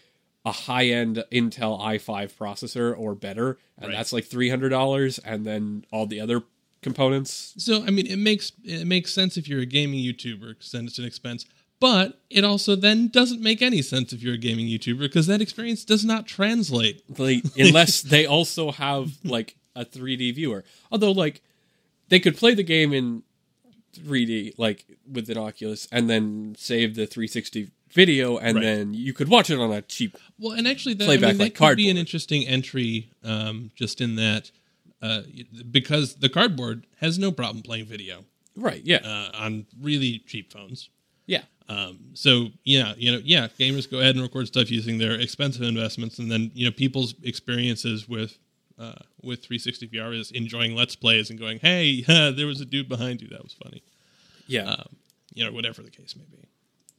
A: a high end Intel i5 processor or better, and
B: Right.
A: that's like three hundred dollars, and then all the other components.
B: So I mean, it makes it makes sense if you're a gaming YouTuber because then it's an expense. But it also then doesn't make any sense if you're a gaming YouTuber because that experience does not translate.
A: Like unless they also have like a 3D viewer. Although like they could play the game in 3D like with an Oculus and then save the 360 video and
B: Right.
A: then you could watch it on a cheap
B: Well, and actually, that, I
A: Playback
B: mean, that
A: like
B: could be an interesting entry, um, just in that uh, because the cardboard has no problem playing video
A: right yeah
B: uh, on really cheap phones.
A: yeah
B: Um, so yeah, you know, yeah, gamers go ahead and record stuff using their expensive investments, and then you know people's experiences with uh, with 360 VR is enjoying Let's Plays and going, "Hey, there was a dude behind you. That was funny."
A: yeah
B: Um, you know, whatever the case may be.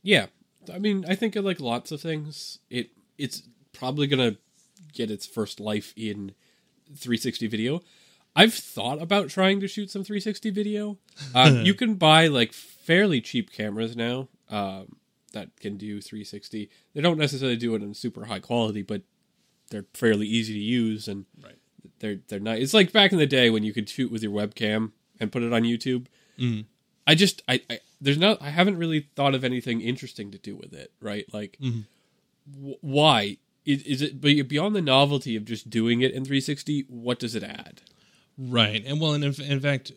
A: Yeah, I mean, I think of like lots of things. It it's probably gonna get its first life in 360 video. I've thought about trying to shoot some 360 video. Um, you can buy like fairly cheap cameras now um, that can do 360. They don't necessarily do it in super high quality, but they're fairly easy to use and
B: Right.
A: They're they're nice. It's like back in the day when you could shoot with your webcam and put it on YouTube.
B: Mhm.
A: I just I, I there's no I haven't really thought of anything interesting to do with it, right? Like
B: Mhm.
A: wh- why is, is it but beyond the novelty of just doing it in 360? What does it add?
B: Right, and well, and in, in fact,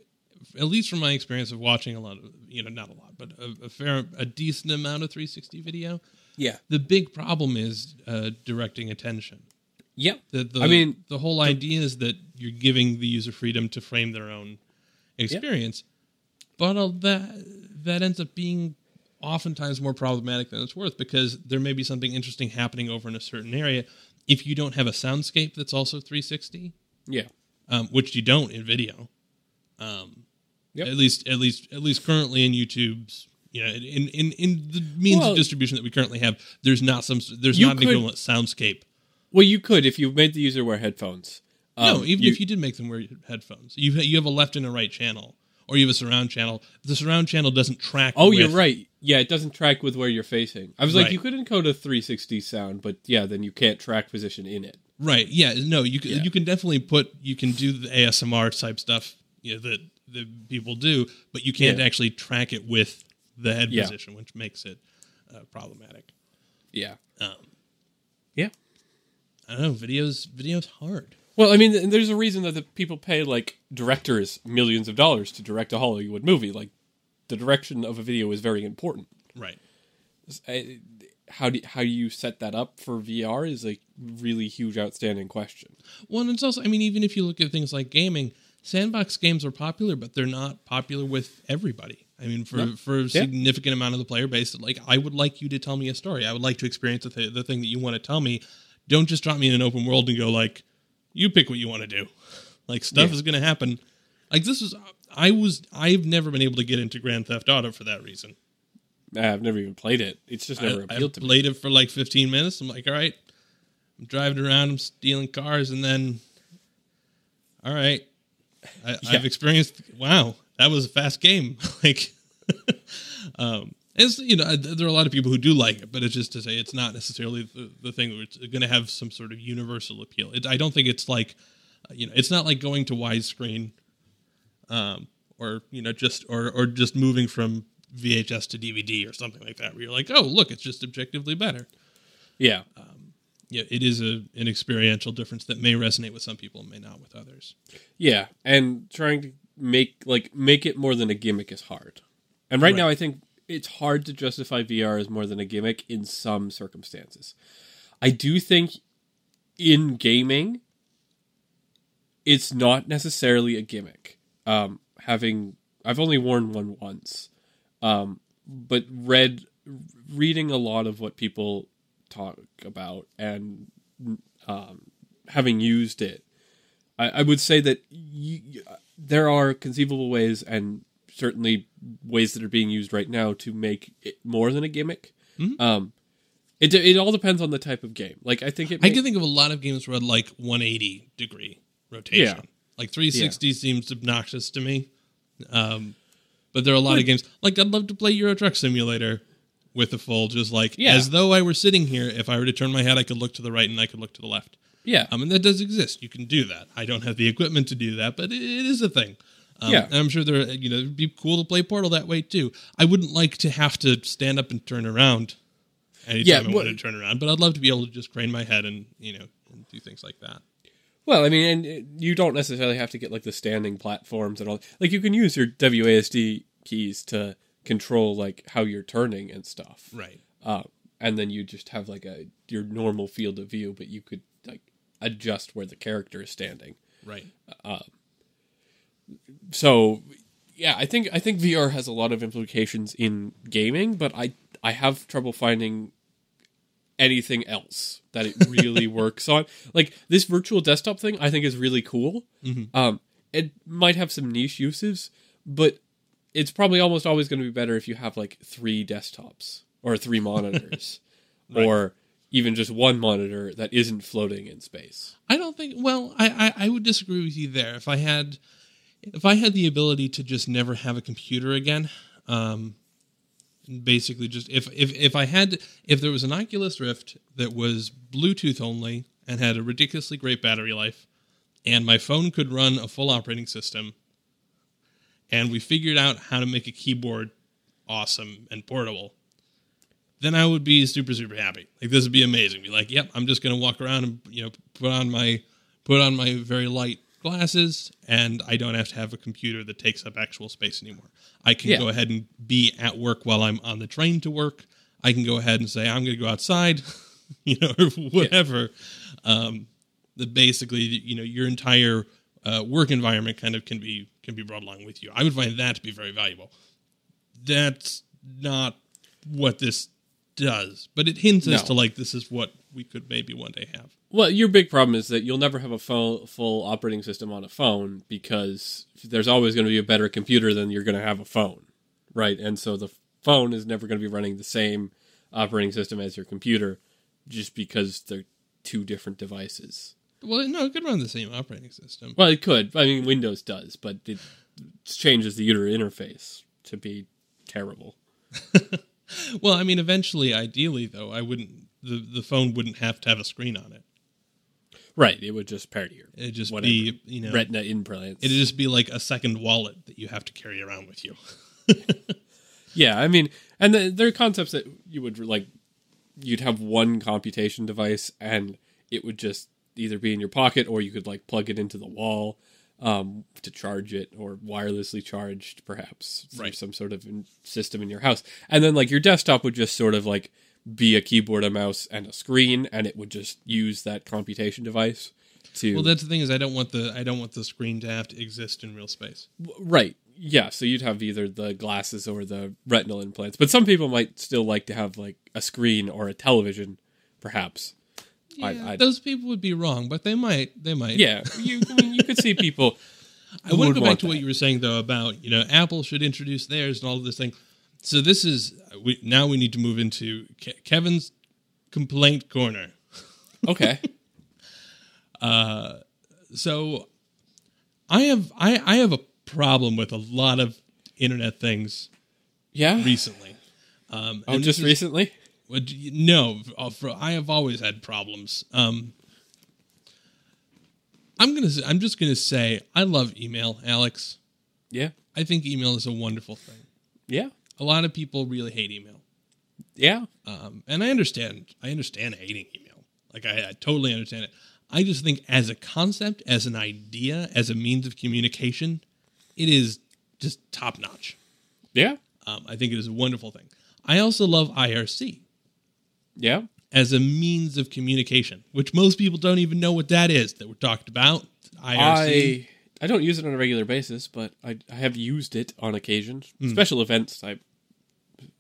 B: at least from my experience of watching a lot of, you know, not a lot, but a, a fair, a decent amount of 360 video,
A: Yeah,
B: the big problem is uh, directing attention.
A: Yeah,
B: The, the,
A: I mean,
B: the whole idea is that you're giving the user freedom to frame their own experience, but uh, that that ends up being oftentimes more problematic than it's worth because there may be something interesting happening over in a certain area if you don't have a soundscape that's also 360
A: yeah,
B: um, which you don't in video. Um,
A: Yep.
B: At least, at least, at least currently in YouTube's, you know, in in in the means
A: Well-
B: of distribution that we currently have, there's not some, there's not an
A: could-
B: equivalent soundscape.
A: Well, you could if you made the user wear headphones.
B: no,
A: Um,
B: even if you did make them wear headphones, you you have a left and a right channel, or you have a surround channel. The surround channel doesn't track.
A: Oh,
B: with-
A: you're right. Yeah, it doesn't track with where you're facing. I was like, you could encode a 360 sound, but yeah, then you can't track position in it.
B: Right. Yeah. No, you can
A: Yeah.
B: you can definitely put you can do the ASMR type stuff you know, that that people do, but you can't
A: Yeah.
B: actually track it with the head
A: Yeah.
B: position, which makes it uh, problematic.
A: Yeah.
B: Um,
A: Yeah.
B: I don't know. Videos videos hard.
A: Well, I mean, there's a reason that the people pay like directors millions of dollars to direct a Hollywood movie. Like, the direction of a video is very important.
B: Right.
A: I- How do how you set that up for VR is a really huge, outstanding question.
B: Well, and it's also I mean, even if you look at things like gaming, sandbox games are popular, but they're not popular with everybody. I mean, for
A: No.
B: for a
A: Yeah.
B: significant amount of the player base, like I would like you to tell me a story. I would like to experience the, th- the thing that you want to tell me. Don't just drop me in an open world and go like, you pick what you want to do. Like stuff
A: Yeah.
B: is going to happen. Like this was, I was, I've never been able to get into Grand Theft Auto for that reason.
A: I've never even played it. It's just never
B: I,
A: appealed
B: I've
A: to me.
B: played it for like 15 minutes. I'm like, all right, I'm driving around, I'm stealing cars, and then, all right, I,
A: Yeah.
B: I've experienced. Wow, that was a fast game. like, um, it's you know, there are a lot of people who do like it, but it's just to say it's not necessarily the, the thing that's going to have some sort of universal appeal. It, I don't think it's like, uh, you know, it's not like going to widescreen, um, or you know, just or or just moving from VHS to DVD or something like that, where you're like, oh, look, it's just objectively better.
A: Yeah.
B: Yeah, it is a an experiential difference that may resonate with some people and may not with others.
A: Yeah, and trying to make like make it more than a gimmick is hard. And right,
B: Right.
A: now, I think it's hard to justify VR as more than a gimmick in some circumstances. I do think in gaming, it's not necessarily a gimmick. Um, having I've only worn one once, um, but read reading a lot of what people talk about and um, having used it, I, I would say that you, there are conceivable ways and certainly ways that are being used right now to make it more than a gimmick.
B: Mhm.
A: Um, it it all depends on the type of game. Like I think it.
B: I
A: may-
B: can think of a lot of games where I'd like 180 degree rotation.
A: Yeah.
B: Like 360 seems obnoxious to me. Um, but there are a lot of games like I'd love to play Euro Truck Simulator with a full, just like
A: Yeah.
B: as though I were sitting here. If I were to turn my head, I could look to the right and I could look to the left.
A: yeah,
B: Um, mean that does exist. You can do that. I don't have the equipment to do that, but it, it is a thing. Um,
A: Yeah.
B: I'm sure there, you know, it'd be cool to play Portal that way too. I wouldn't like to have to stand up and turn around anytime
A: Yeah,
B: I
A: well-
B: wanted to turn around, but I'd love to be able to just crane my head and you know and do things like that.
A: Well, I mean, and uh, you don't necessarily have to get like the standing platforms and all. Like you can use your WASD keys to control like how you're turning and stuff.
B: Right.
A: Uh, and then you just have like a your normal field of view, but you could like adjust where the character is standing.
B: Right.
A: So, yeah, I think I think VR has a lot of implications in gaming, but I I have trouble finding anything else that it really works on. Like this virtual desktop thing, I think is really cool. Um, it might have some niche uses, but it's probably almost always going to be better if you have like three desktops or three monitors, or even just one monitor that isn't floating in space.
B: I don't think. Well, I, I I would disagree with you there. If I had if I had the ability to just never have a computer again, um, basically just if if if I had if there was an Oculus Rift that was Bluetooth only and had a ridiculously great battery life, and my phone could run a full operating system, and we figured out how to make a keyboard awesome and portable, then I would be super super happy. Like this would be amazing. Be like, yep, I'm just gonna walk around and you know put on my put on my very light glasses, and I don't have to have a computer that takes up actual space anymore. I can
A: Yeah.
B: go ahead and be at work while I'm on the train to work. I can go ahead and say I'm going to go outside, you know, or whatever. Um, that basically, you know, your entire uh, work environment kind of can be can be brought along with you. I would find that to be very valuable. That's not what this does, but it hints as to like this is what we could maybe one day have.
A: Well, your big problem is that you'll never have a full, full operating system on a phone because there's always going to be a better computer than you're going to have a phone, right? And so the phone is never going to be running the same operating system as your computer just because they're two different devices.
B: Well, no, it could run the same operating system.
A: Well, it could. I mean, Windows does, but it changes the user interface to be terrible.
B: Well, I mean, eventually, ideally, though, I wouldn't. The the phone wouldn't have to have a screen on it.
A: Right. It would just pair to your
B: It'd just
A: whatever,
B: be, you know,
A: retina implants.
B: it'd just be like a second wallet that you have to carry around with you.
A: Yeah, I mean, and the, there are concepts that you would like. You'd have one computation device, and it would just either be in your pocket, or you could like plug it into the wall um, to charge it, or wirelessly charged, perhaps through
B: Right.
A: some sort of system in your house. And then like your desktop would just sort of like be a keyboard, a mouse, and a screen, and it would just use that computation device to.
B: Well, that's the thing is, I don't want the I don't want the screen to have to exist in real space.
A: Right. Yeah. So you'd have either the glasses or the retinal implants, but some people might still like to have like a screen or a television, perhaps.
B: Yeah,
A: I-
B: those people would be wrong, but they might. They might.
A: Yeah, you I mean, you could see people.
B: I want to go back to what you were saying though about you know Apple should introduce theirs and all of this thing. So this is we, now we need to move into Ke- Kevin's complaint corner.
A: Okay.
B: uh, So I have I I have a problem with a lot of internet things
A: Yeah.
B: recently. Um,
A: Oh, just
B: is-
A: recently.
B: No, uh, for, I have always had problems. Um, I'm gonna. I'm just gonna say I love email, Alex.
A: Yeah.
B: I think email is a wonderful thing.
A: Yeah.
B: A lot of people really hate email,
A: Yeah.
B: um, and I understand. I understand hating email. Like I, I totally understand it. I just think as a concept, as an idea, as a means of communication, it is just top notch.
A: Yeah.
B: Um, I think it is a wonderful thing. I also love IRC
A: Yeah.
B: as a means of communication, which most people don't even know what that is that we're talked about. IRC.
A: I I don't use it on a regular basis, but I I have used it on occasion.
B: Hmm.
A: Special events I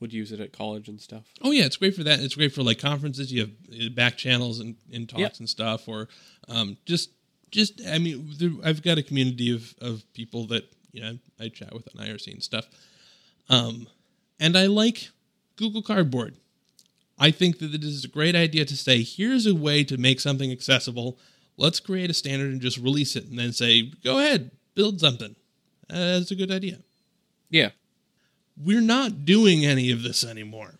A: would use it at college and stuff.
B: Oh yeah, it's great for that. It's great for like conferences. You have uh, back channels and, and talks
A: Yep.
B: and stuff, or um, just just. I mean, there, I've got a community of of people that you know I chat with on IRC and stuff. Um, and I like Google Cardboard. I think that it is a great idea to say, here's a way to make something accessible. Let's create a standard and just release it, and then say, go ahead, build something. Uh, that's a good idea.
A: Yeah.
B: We're not doing any of this anymore.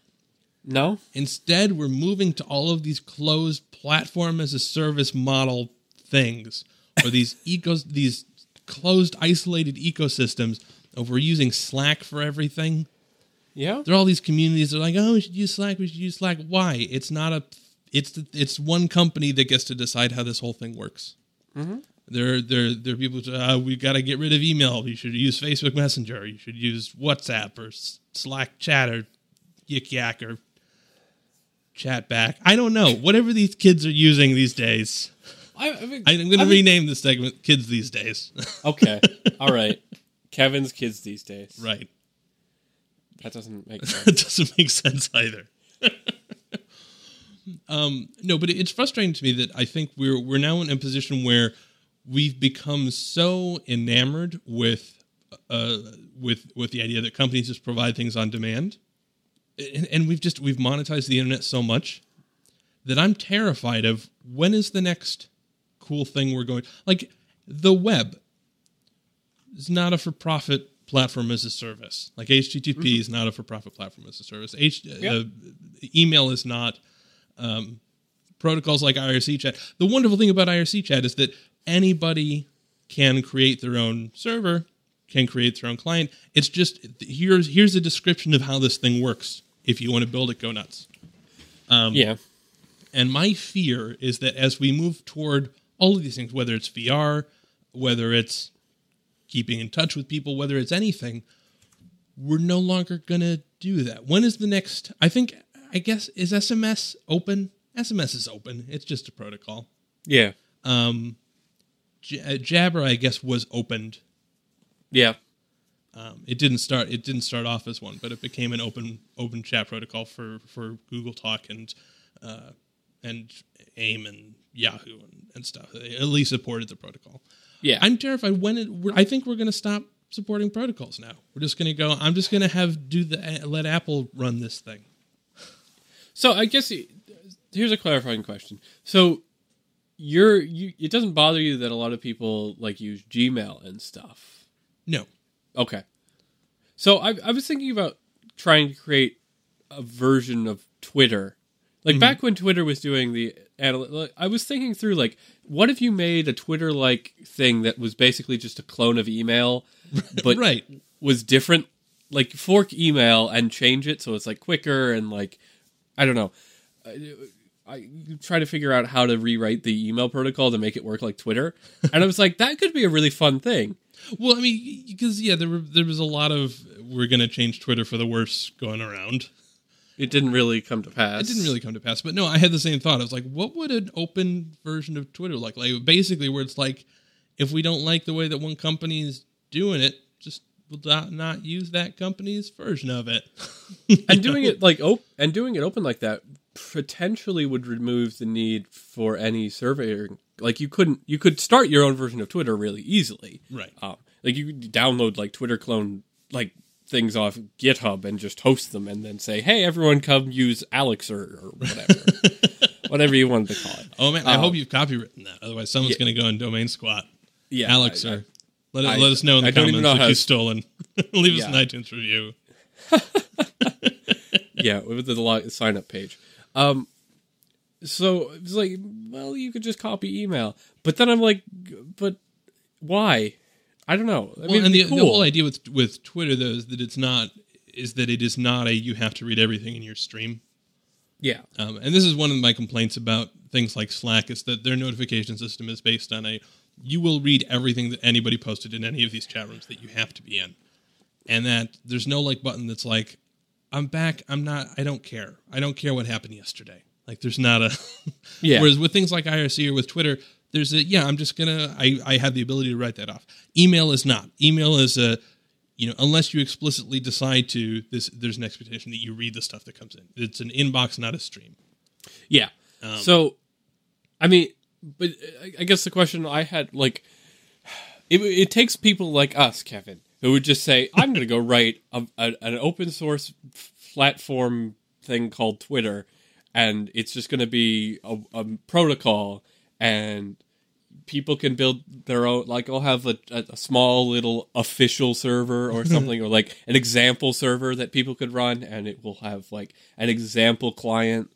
A: No.
B: Instead, we're moving to all of these closed platform as a service model things, or these ecos, these closed, isolated ecosystems. Of we're using Slack for everything.
A: Yeah.
B: There are all these communities that are like, oh, we should use Slack. We should use Slack. Why? It's not a. It's it's one company that gets to decide how this whole thing works. Mm-hmm. There, there, there are people. who say, Uh, we got to get rid of email. You should use Facebook Messenger. You should use WhatsApp or Slack Chat or Yik Yak or Chat Back. I don't know. Whatever these kids are using these days.
A: I, I mean,
B: I'm going to rename this segment "Kids These Days."
A: Okay. All right. Kevin's kids these days.
B: right.
A: That doesn't make sense.
B: That doesn't make sense either. um, no, but it's frustrating to me that I think we're we're now in a position where we've become so enamored with uh, with with the idea that companies just provide things on demand, and, and we've just we've monetized the internet so much that I'm terrified of when is the next cool thing we're going like the web is not a for profit platform as a service. Like HTTP is not a for profit platform as a service. H, uh, email is not. Um, protocols like IRC chat. The wonderful thing about IRC chat is that anybody can create their own server, can create their own client. It's just here's here's a description of how this thing works. If you want to build it, go nuts.
A: yeah.
B: And my fear is that as we move toward all of these things, whether it's VR, whether it's keeping in touch with people, whether it's anything, we're no longer going to do that. When is the next? I think, I guess, is SMS open? SMS is open. It's just a protocol.
A: Yeah.
B: Um, J- uh, Jabber, I guess, was opened.
A: Yeah.
B: Um, it didn't start. It didn't start off as one, but it became an open open chat protocol for for Google Talk and uh, and AIM and Yahoo and, and stuff. They at least supported the protocol.
A: Yeah.
B: I'm terrified when it. We're, I think we're going to stop supporting protocols now. We're just going to go. I'm just going to have do the let Apple run this thing.
A: So I guess here's a clarifying question. So you're you it doesn't bother you that a lot of people like use Gmail and stuff.
B: No,
A: Okay. So I I was thinking about trying to create a version of Twitter. Like mm-hmm. back when Twitter was doing the I was thinking through like what if you made a Twitter like thing that was basically just a clone of email but
B: right.
A: was different like fork email and change it so it's like quicker and like i don't know I, try to figure out how to rewrite the email protocol to make it work like twitter and i was like that could be a really fun thing
B: Well, I mean, because yeah, there were there was a lot of we're going to change Twitter for the worse going around.
A: it didn't really come to pass
B: It didn't really come to pass, but no, I had the same thought. I was like, what would an open version of Twitter look like? Basically, where it's like, if we don't like the way that one company is doing it, just we'll not, not use that company's version of it.
A: and doing it like op- and doing it open like that potentially would remove the need for any surveying like you couldn't you could start your own version of twitter really easily
B: Right.
A: um, like you could download like twitter clone like things off github and just host them and then say hey everyone come use alex or, or whatever whatever you wanted to call it
B: Oh man, I hope you've copywritten that. Otherwise, someone's
A: Yeah.
B: going to go and domain squat.
A: yeah
B: Alex, or let, it,
A: I-
B: let us know in the
A: I
B: comments
A: know
B: if
A: how
B: you've
A: to-
B: stolen. Leave us an
A: Yeah.
B: iTunes review.
A: yeah, with the sign up page. Um, so it's like, well, you could just copy email, but then I'm like, but why? I don't know. I
B: Well,
A: mean,
B: and the,
A: it'd
B: the whole idea with with Twitter though is that it's not is that it is not a you have to read everything in your stream.
A: yeah,
B: Um, and this is one of my complaints about things like Slack is that their notification system is based on a you will read everything that anybody posted in any of these chat rooms that you have to be in. and that there's no like button that's like I'm back. I'm not. I don't care. I don't care what happened yesterday. Like there's not a.
A: Yeah.
B: Whereas with things like IRC or with Twitter, there's a yeah. I'm just gonna. I I have the ability to write that off. Email is not. Email is a. You know, unless you explicitly decide to, this there's an expectation that you read the stuff that comes in. It's an inbox, not a stream.
A: Yeah.
B: Um,
A: so, I mean, but I- I guess the question I had, like, it, it takes people like us, Kevin, who would just say, "I'm going to go write a, a, an open source platform thing called Twitter, and it's just going to be a, a protocol, and people can build their own. Like, I'll have a, a, small little official server or something, or like an example server that people could run, and it will have like an example client."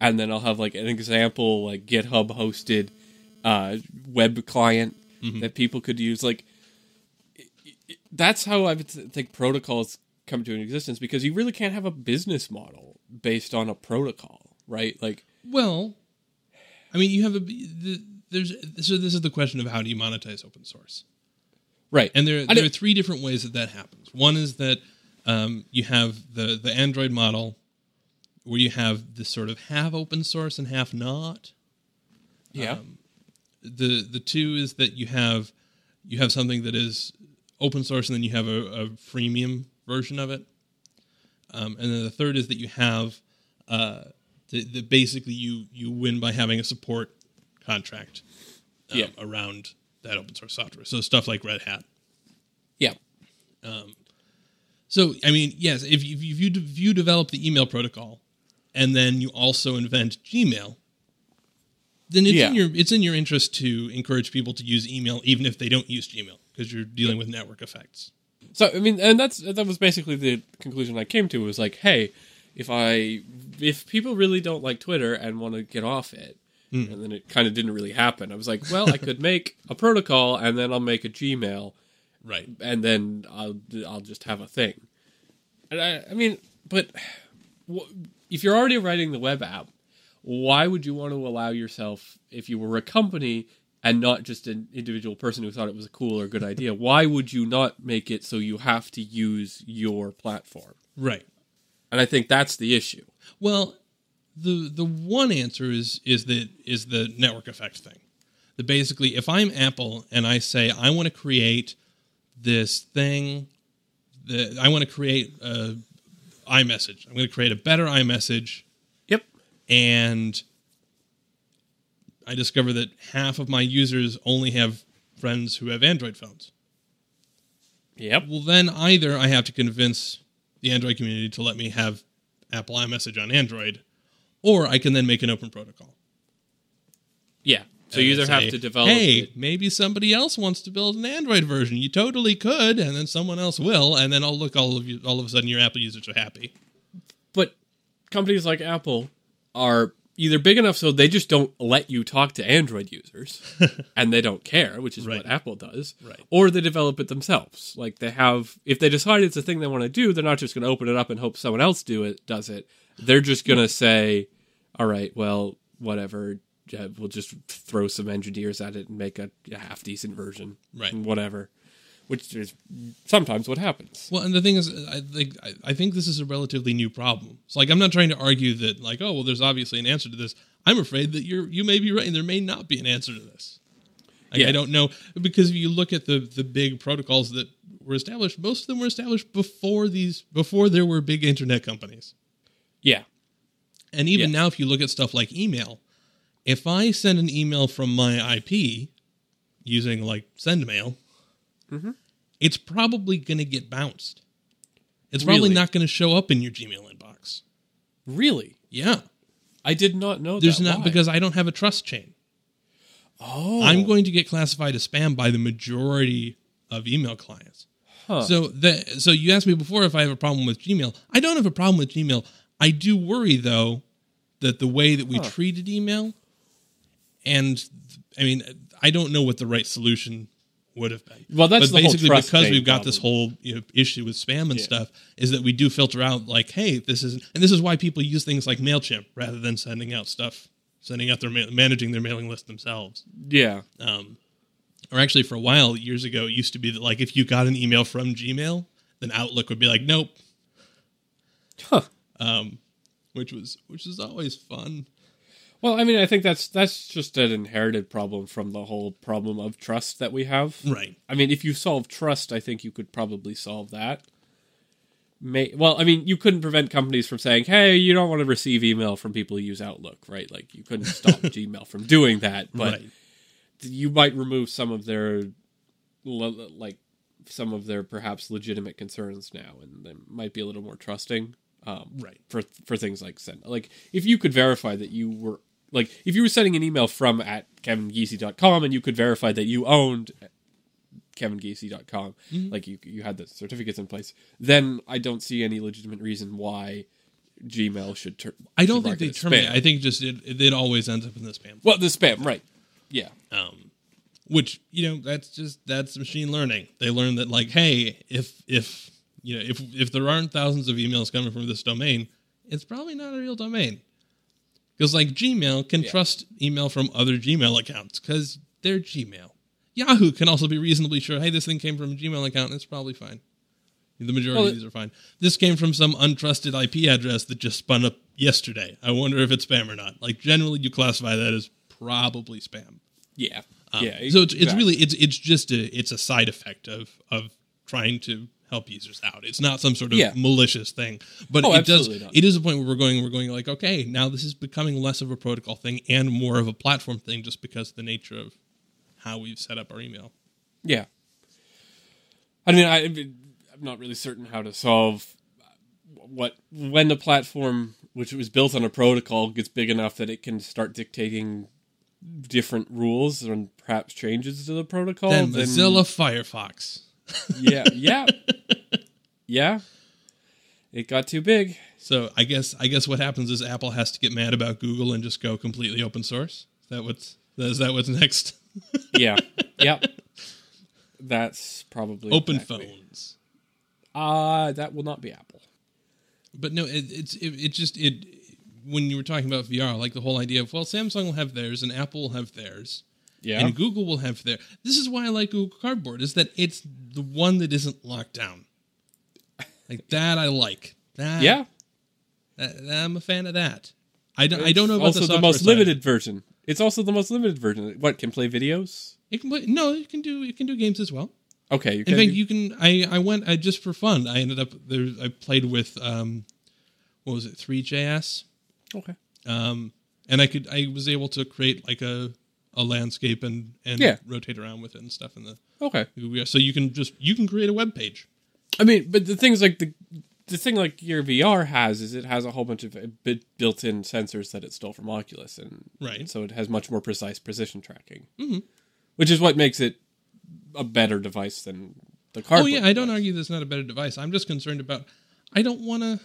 A: and then I'll have like an example like GitHub hosted uh, web client that people could use. Like that's how I think protocols come to an existence because you really can't have a business model based on a protocol, right? Like
B: Well, I mean, you have a the, there's so this is the question of how do you monetize open source,
A: right,
B: and there there are three different ways that that happens. One is that um, you have the the Android model, where you have this sort of half open source and half not.
A: yeah,
B: um, the the two is that you have you have something that is open source and then you have a, a freemium version of it. Um, and then the third is that you have uh, that basically you you win by having a support contract um,
A: Yeah.
B: around that open source software. So stuff like red hat.
A: Yeah, Um,
B: so i mean yes if you, if you, if you develop the email protocol and then you also invent gmail then it's
A: Yeah.
B: in your it's in your interest to encourage people to use email even if they don't use Gmail because you're dealing with network effects.
A: So I mean, and that's that was basically the conclusion I came to was like, hey, if I if people really don't like Twitter and want to get off it, hmm. and then it kind of didn't really happen. I was like, well, I could make a protocol and then I'll make a Gmail
B: Right.
A: and then I'll I'll just have a thing. And I, I mean, but if you're already writing the web app, why would you want to allow yourself, if you were a company and not just an individual person who thought it was a cool or good idea, why would you not make it so you have to use your platform?
B: Right.
A: And I think that's the issue.
B: Well, the the one answer is is the is the network effect thing. That basically, if I'm Apple and I say I want to create this thing, that I want to create a iMessage. I'm going to create a better iMessage
A: Yep.
B: and I discover that half of my users only have friends who have Android phones.
A: Yep.
B: Well, then either I have to convince the Android community to let me have Apple iMessage on Android, or I can then make an open protocol.
A: Yeah. So
B: And
A: you either
B: say,
A: have to develop
B: Hey,
A: it-
B: maybe somebody else wants to build an Android version. You totally could, and then someone else will, and then I'll look all of you. All of a sudden, your Apple users are happy.
A: but companies like Apple are either big enough so they just don't let you talk to Android users and they don't care, which is
B: Right.
A: what Apple does,
B: Right.
A: or they develop it themselves. Like they have, if they decide it's a thing they want to do, they're not just going to open it up and hope someone else do it does it. They're just going to say, "All right, well, whatever." yeah, We'll just throw some engineers at it and make a, a half decent version,
B: Right.
A: whatever. Which is sometimes what happens.
B: Well, and the thing is, I think I- think this is a relatively new problem. It's like I'm not trying to argue that, like, oh, well, there's obviously an answer to this. I'm afraid that you're you may be right, and there may not be an answer to this. Like,
A: Yeah.
B: I don't know because if you look at the the big protocols that were established, most of them were established before these before there were big internet companies.
A: Yeah,
B: And even
A: Yeah.
B: now, if you look at stuff like email, if I send an email from my IP using like SendMail,
A: Mm-hmm.
B: it's probably going to get bounced. It's probably
A: Really?
B: not going to show up in your Gmail inbox.
A: really.
B: Yeah,
A: I did not know
B: there's
A: that.
B: not
A: Why?
B: because I don't have a trust chain.
A: oh,
B: I'm going to get classified as spam by the majority of email clients.
A: Huh.
B: So the so you asked me before if I have a problem with Gmail. I don't have a problem with Gmail. I do worry though that the way that we
A: Huh.
B: treated email, and I mean, I don't know what the right solution would have been.
A: Well, that's
B: but
A: the whole
B: basically
A: trust
B: because
A: chain
B: we've got this whole you know, issue with spam and
A: Yeah.
B: stuff is that we do filter out like, hey, this is and this is why people use things like Mailchimp rather than sending out stuff, sending out their ma- managing their mailing list themselves.
A: yeah,
B: Um, or actually, for a while, years ago, it used to be that like if you got an email from Gmail, then Outlook would be like, nope.
A: Huh.
B: Um, which was which is always fun.
A: Well, I mean, I think that's that's just an inherited problem from the whole problem of trust that we have.
B: Right.
A: I mean, if you solve trust, I think you could probably solve that. May, well, I mean, you couldn't prevent companies from saying, "Hey, you don't want to receive email from people who use Outlook," right? Like you couldn't stop Gmail from doing that, but
B: right.
A: you might remove some of their like some of their perhaps legitimate concerns now, and they might be a little more trusting. Um,
B: Right.
A: for for things like send like if you could verify that you were like if you were sending an email from at kevingeesey.com and you could verify that you owned kevingeesey.com
B: Mm-hmm.
A: like you you had the certificates in place then i don't see any legitimate reason why gmail should turn
B: I don't think they terminate.
A: spam.
B: I think just it, it, it always ends up in the spam.
A: well the spam right yeah
B: um, which you know that's just that's machine learning. They learn that like, hey, if if you know if if there aren't thousands of emails coming from this domain, it's probably not a real domain. Because like Gmail can
A: Yeah.
B: trust email from other Gmail accounts because they're Gmail. Yahoo can also be reasonably sure, hey, this thing came from a Gmail account, and it's probably fine. The majority
A: Well,
B: of these are fine. This came from some untrusted IP address that just spun up yesterday. I wonder if it's spam or not. Like generally, you classify that as probably spam.
A: yeah
B: Um,
A: yeah
B: So it's, it's really it's it's just a it's a side effect of of trying to help users out. It's not some sort of
A: Yeah.
B: malicious thing, but
A: Oh,
B: it does.
A: not.
B: It is a point where we're going. We're going like, okay, now this is becoming less of a protocol thing and more of a platform thing, just because of the nature of how we've set up our email.
A: Yeah. I mean, I, I'm not really certain how to solve what when the platform, which was built on a protocol, gets big enough that it can start dictating different rules and perhaps changes to the protocol.
B: then
A: then-
B: Mozilla Firefox.
A: Yeah, yeah, yeah. It got too big.
B: So I guess I guess what happens is Apple has to get mad about Google and just go completely open source. Is that what's is that what's next?
A: Yeah, yeah. That's probably
B: open
A: exactly-
B: phones.
A: Uh that will not be Apple.
B: But no, it, it's it, it just it when you were talking about VR, like the whole idea of well, Samsung will have theirs and Apple will have theirs,
A: Yeah,
B: and Google will have their. This is why I like Google Cardboard is that it's the one that isn't locked down. Like that, I like. That,
A: yeah.
B: that- I'm a fan of that. I don't. I don't know about
A: also
B: the,
A: the, most
B: side.
A: limited version. It's also the most limited version. What can play videos?
B: It can play, no, it can do. It can do games as well.
A: Okay, you
B: In fact,
A: do-
B: you can. I I went I, just for fun. I ended up there. I played with um, what was it? Three JS.
A: okay.
B: um, and I could I was able to create like a a landscape and and
A: Yeah.
B: rotate around with it and stuff in the
A: Okay.
B: so you can just you can create a web page.
A: I mean, but the things like the the thing like Gear VR has is it has a whole bunch of uh, bit- built-in sensors that it stole from Oculus, and
B: Right.
A: so it has much more precise precision tracking, mm-hmm. which is what makes it a better device than the
B: car.
A: Oh
B: yeah, I don't argue that's not a better device. I'm just concerned about I don't want to.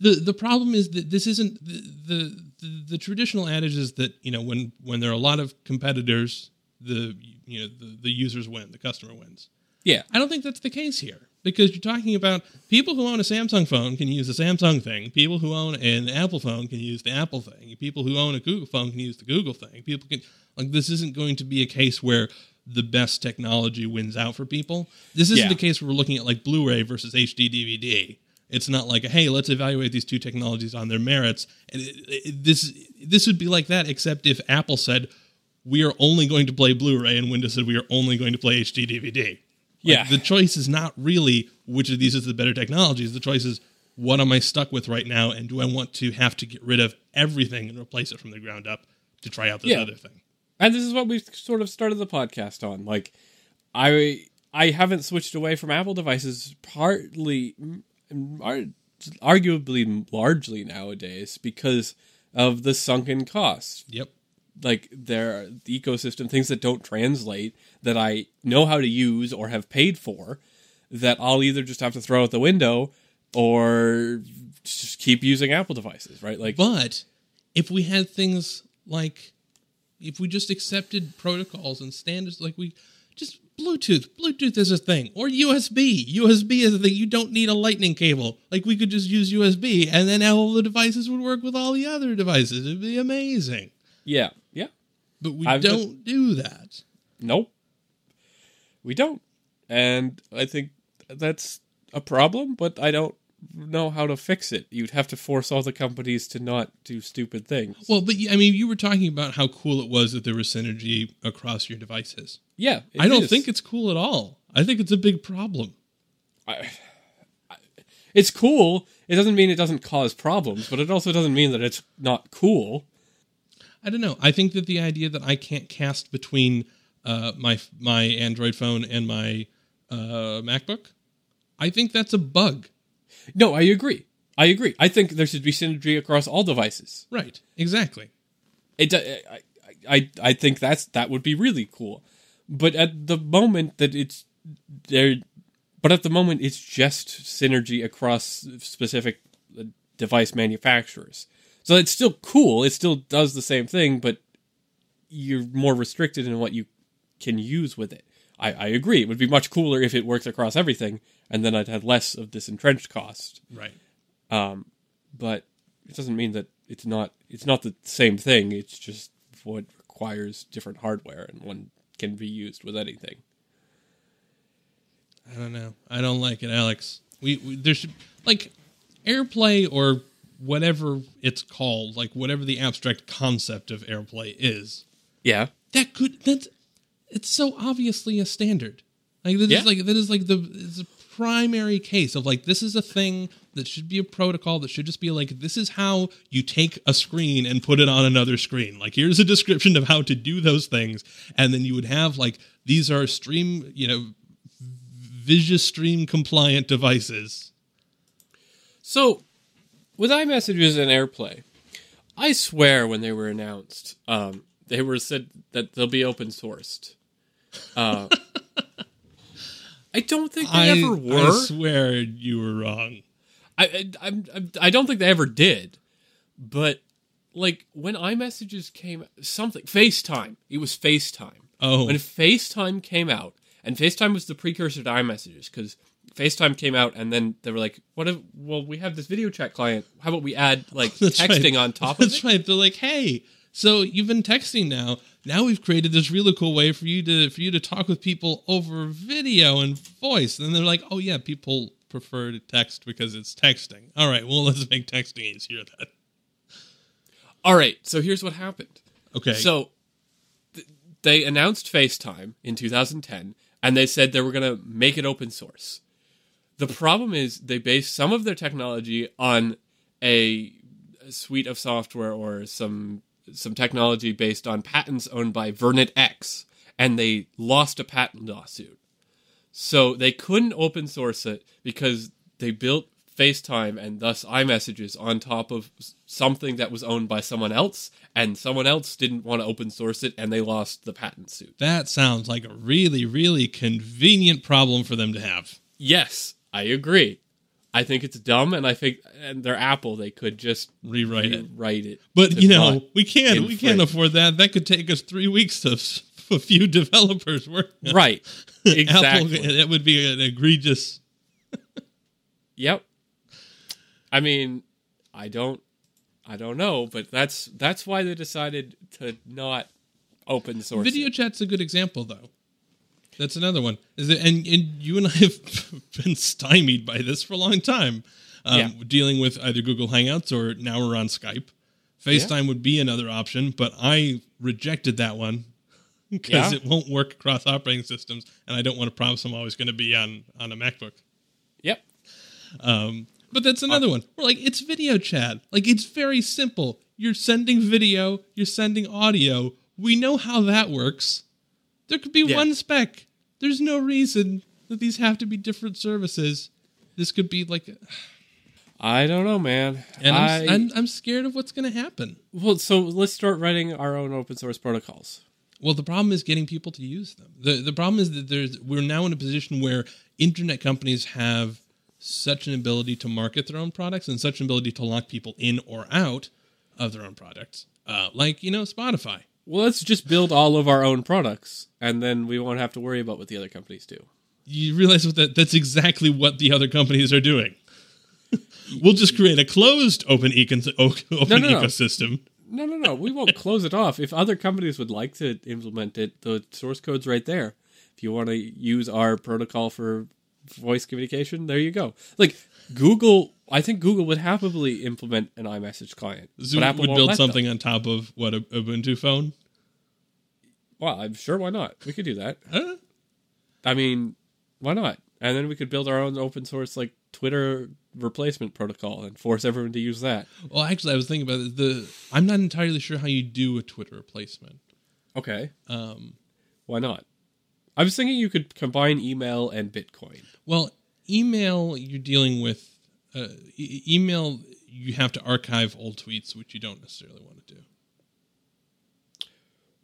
B: The The problem is that this isn't the, the the the traditional adage is that you know when when there are a lot of competitors, the you know the, the users win, the customer wins.
A: Yeah,
B: I don't think that's the case here because you're talking about people who own a Samsung phone can use the Samsung thing. People who own an Apple phone can use the Apple thing. People who own a Google phone can use the Google thing. People can like this isn't going to be a case where the best technology wins out for people. This isn't
A: Yeah.
B: a case where we're looking at like Blu-ray versus HD DVD. It's not like hey, let's evaluate these two technologies on their merits. And it, it, this this would be like that, except if Apple said we are only going to play Blu-ray and Windows said we are only going to play HD DVD. Like,
A: Yeah.
B: the choice is not really which of these is the better technologies. The choice is what am I stuck with right now, and do I want to have to get rid of everything and replace it from the ground up to try out this
A: Yeah.
B: other thing?
A: and this is what we sort of started the podcast on. Like, I I haven't switched away from Apple devices partly, arguably, largely nowadays because of the sunken costs.
B: Yep.
A: like their the ecosystem things that don't translate that I know how to use or have paid for that I'll either just have to throw out the window or just keep using Apple devices, right? Like
B: But if we had things like, if we just accepted protocols and standards, like we just Bluetooth, Bluetooth is a thing, or USB, USB is a thing. You don't need a lightning cable. Like we could just use USB, and then all the devices would work with all the other devices. It'd be amazing.
A: yeah, yeah.
B: But we
A: I've
B: don't do that.
A: Nope. We don't. And I think that's a problem, but I don't know how to fix it. You'd have to force all the companies to not do stupid things.
B: Well, but I mean, you were talking about how cool it was that there was synergy across your devices.
A: yeah,
B: I don't
A: is.
B: think it's cool at all. I think it's a big problem.
A: I, I, it's cool. It doesn't mean it doesn't cause problems, but it also doesn't mean that it's not cool.
B: I don't know. I think that the idea that I can't cast between uh, my my Android phone and my uh, MacBook, I think that's a bug.
A: No, I agree. I agree. I think there should be synergy across all devices.
B: Right. Exactly.
A: It, I, I, I think that's that would be really cool, but at the moment that it's there, but at the moment it's just synergy across specific uh, device manufacturers. So it's still cool. It still does the same thing, but you're more restricted in what you can use with it. I, I agree. It would be much cooler if it works across everything, and then I'd have less of this entrenched cost.
B: Right.
A: Um, but it doesn't mean that it's not it's not the same thing. It's just what requires different hardware, and one can be used with anything.
B: I don't know. I don't like it, Alex. We, we there should like AirPlay or whatever it's called, like whatever the abstract concept of AirPlay is.
A: Yeah,
B: That could that's it's so obviously a standard. Like that is
A: Yeah.
B: like that is like the it's a primary case of like this is a thing that should be a protocol that should just be like this is how you take a screen and put it on another screen. Like here's a description of how to do those things, and then you would have like these are stream you know Visus Stream compliant devices.
A: So, with iMessages and AirPlay, I swear when they were announced, um, they were said that they'll be open sourced. Uh, I don't think they
B: I,
A: ever were.
B: I swear you were wrong.
A: I, I, I'm, I'm- don't think they ever did. But like when iMessages came, something FaceTime. It was FaceTime.
B: Oh,
A: When FaceTime came out, and FaceTime was the precursor to iMessages because FaceTime came out, and then they were like, "What if? Well, we have this video chat client. How about we add like
B: That's
A: texting
B: right.
A: on top of
B: That's
A: it?"
B: right. They're like, hey, so you've been texting now. Now we've created this really cool way for you to for you to talk with people over video and voice. And they're like, oh yeah, people prefer to text because it's texting. All right, well let's make texting easier then.
A: All right. So here's what happened.
B: Okay.
A: So th- they announced FaceTime in 2010, and they said they were going to make it open source. The problem is they based some of their technology on a, a suite of software or some some technology based on patents owned by VirnetX, and they lost a patent lawsuit. So they couldn't open source it because they built FaceTime and thus iMessages on top of something that was owned by someone else, and someone else didn't want to open source it, and they lost the patent suit.
B: that sounds like a really, really convenient problem for them to have.
A: Yes, I agree. I think it's dumb, and I think, and they're Apple, they could just
B: Rewrite it.
A: rewrite it.
B: But you know, we can't we can't afford that. That could take us three weeks of a few developers work.
A: right, exactly.
B: Apple, that would be an egregious
A: Yep. I mean, I don't I don't know, but that's that's why they decided to not open source.
B: Video
A: it.
B: chat's a good example, though. That's another one. Is it, and and you and I have been stymied by this for a long time, um,
A: Yeah.
B: dealing with either Google Hangouts or now we're on Skype. FaceTime would be another option, but I rejected that one because
A: Yeah.
B: it won't work across operating systems, and I don't want to promise I'm always going to be on on a MacBook.
A: Yep.
B: Um, but that's another one. We're like, it's video chat. Like, it's very simple. You're sending video, you're sending audio. We know how that works. There could be
A: Yeah.
B: one spec. There's no reason that these have to be different services. This could be like,
A: I don't know, man.
B: and I'm,
A: I,
B: I'm, I'm scared of what's going to happen.
A: well, so let's start writing our own open source protocols.
B: Well, the problem is getting people to use them. the The problem is that there's we're now in a position where internet companies have such an ability to market their own products and such an ability to lock people in or out of their own products, uh, like you know Spotify.
A: Well, let's just build all of our own products, and then we won't have to worry about what the other companies do.
B: You realize what that that's exactly what the other companies are doing. we'll just create a closed open econ- open
A: no, no.
B: ecosystem.
A: No, no, no. We won't close it off. If other companies would like to implement it, the source code's right there. If you want to use our protocol for voice communication. There you go. Like Google, I think Google would happily implement an iMessage client.
B: Zoom would build
A: let them.
B: something on top of what a Ubuntu phone.
A: Well, I'm sure. Why not? We could do that.
B: Huh?
A: I mean, why not? And then we could build our own open source like Twitter replacement protocol and force everyone to use that.
B: Well, actually, I was thinking about it. The I'm not entirely sure how you do a Twitter replacement.
A: Okay,
B: Um,
A: why not? I was thinking you could combine email and Bitcoin.
B: well, email you're dealing with. Uh, e- email you have to archive old tweets, which you don't necessarily want to do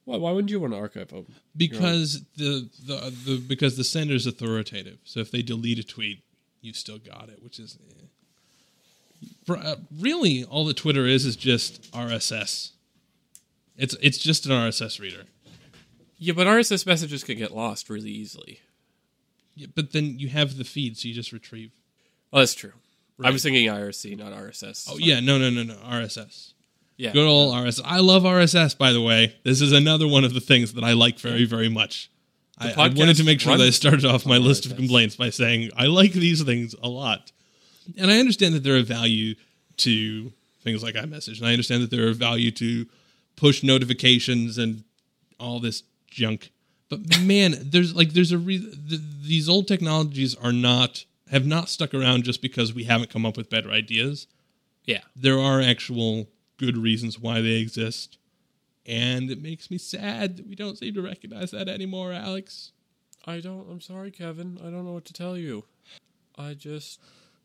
A: Why? Why wouldn't you want to archive them?
B: because the, the the because the sender's authoritative. So if they delete a tweet, you've still got it, which is eh. For, uh, really all that Twitter is is just RSS. It's it's just an RSS reader.
A: Yeah, but RSS messages can get lost really easily.
B: Yeah, but then you have the feed, so you just retrieve.
A: Oh, that's true. I
B: Right.
A: was thinking IRC, not RSS.
B: Oh yeah, no, no, no, no, RSS.
A: yeah.
B: Good old RSS. I love RSS, by the way. This is another one of the things that I like very, very much. I, I wanted to make sure that I started off my list of complaints by saying I like these things a lot. And I understand that there are value to things like iMessage, and I understand that there are value to push notifications and all this junk. But man, there's like there's a re- th- these old technologies are not have not stuck around just because we haven't come up with better ideas
A: Yeah.
B: there are actual good reasons why they exist. And it makes me sad that we don't seem to recognize that anymore, Alex.
A: I don't. I'm sorry, Kevin. I don't know what to tell you. I just,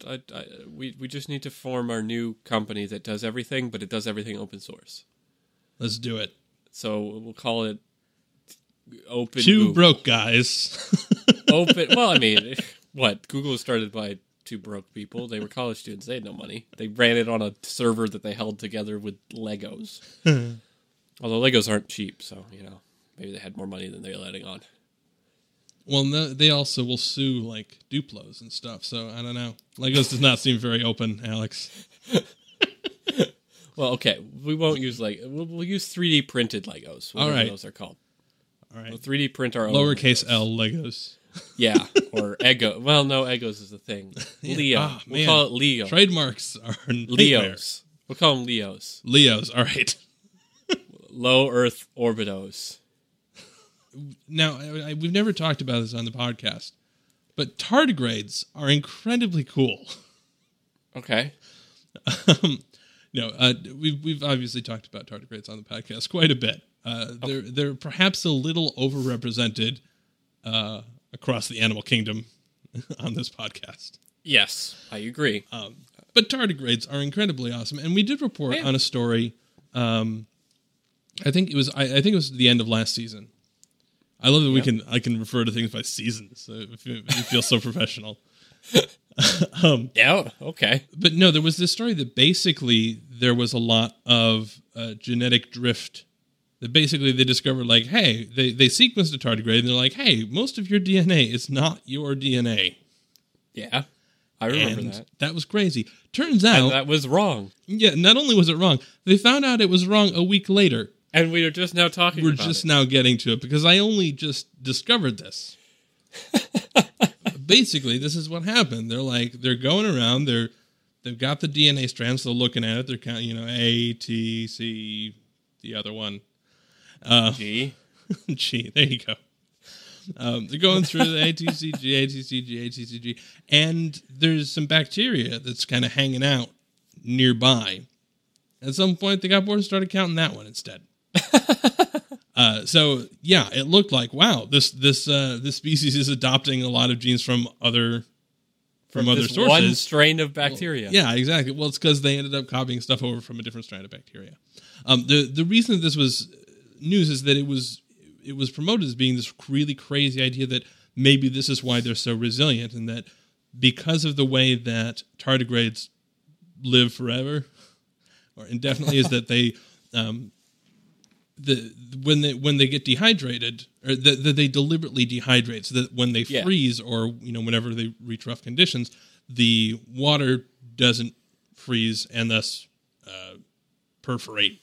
A: I, I, we, we just need to form our new company that does everything, but it does everything open source.
B: Let's do it.
A: So we'll call it Open.
B: Two
A: Google.
B: broke guys.
A: Open. Well, I mean, what Google was started by two broke people. They were college students. They had no money. They ran it on a server that they held together with Legos. Hmm. Although Legos aren't cheap, so you know maybe they had more money than they were letting on.
B: well, no, they also will sue like Duplos and stuff. So I don't know. Legos does not seem very open, Alex.
A: Well, okay, we won't use like we'll, we'll use 3D printed Legos.
B: All right.
A: those are called.
B: All right.
A: We'll 3D print our own
B: Lowercase
A: Legos.
B: L Legos.
A: Yeah, or Ego. Well, no, Egos is the thing. Leo.
B: Ah,
A: we'll
B: man.
A: call it Leo.
B: Trademarks are nightmare.
A: Leos. We'll call them Leos.
B: Leos. All right.
A: Low Earth orbitos.
B: Now, I, I, we've never talked about this on the podcast, but tardigrades are incredibly cool.
A: Okay.
B: um, no, uh, we've we've obviously talked about tardigrades on the podcast quite a bit. Uh, They're they're perhaps a little overrepresented uh, across the animal kingdom on this podcast.
A: Yes, I agree.
B: Um, but tardigrades are incredibly awesome, and we did report
A: Yeah.
B: on a story. Um, I think it was I, I think it was the end of last season. I love that we can I can refer to things by seasons. So it fe- it feels so professional. um,
A: Yeah. Okay.
B: but no, there was this story that basically there was a lot of uh, genetic drift. That basically they discovered like, hey, they they sequenced a tardigrade and they're like, hey, most of your DNA is not your DNA.
A: Yeah, I remember
B: and
A: that.
B: was crazy. Turns out,
A: And that was wrong.
B: yeah, not only was it wrong, they found out it was wrong a week later.
A: And we are just now talking.
B: We're just
A: it.
B: now getting to it because I only just discovered this. Basically, this is what happened. They're like they're going around. They're they've got the DNA strands. They're looking at it. They're counting, you know, A, T, C, the other one. Uh,
A: G.
B: G. There you go. Um, they're going through the ATCG, ATCG, ATCG, and there's some bacteria that's kind of hanging out nearby. At some point, they got bored and started counting that one instead. uh, so yeah, it looked like wow, this this uh, this species is adopting a lot of genes from other from, other
A: this
B: sources.
A: One strain of bacteria.
B: Yeah, exactly. Well, it's because they ended up copying stuff over from a different strain of bacteria. Um, the the reason this was news is that it was it was promoted as being this really crazy idea that maybe this is why they're so resilient, and that because of the way that tardigrades live forever or indefinitely, is that they um, the when they when they get dehydrated or that, that they deliberately dehydrate so that when they
A: Yeah.
B: freeze or you know whenever they reach rough conditions the water doesn't freeze and thus uh, perforate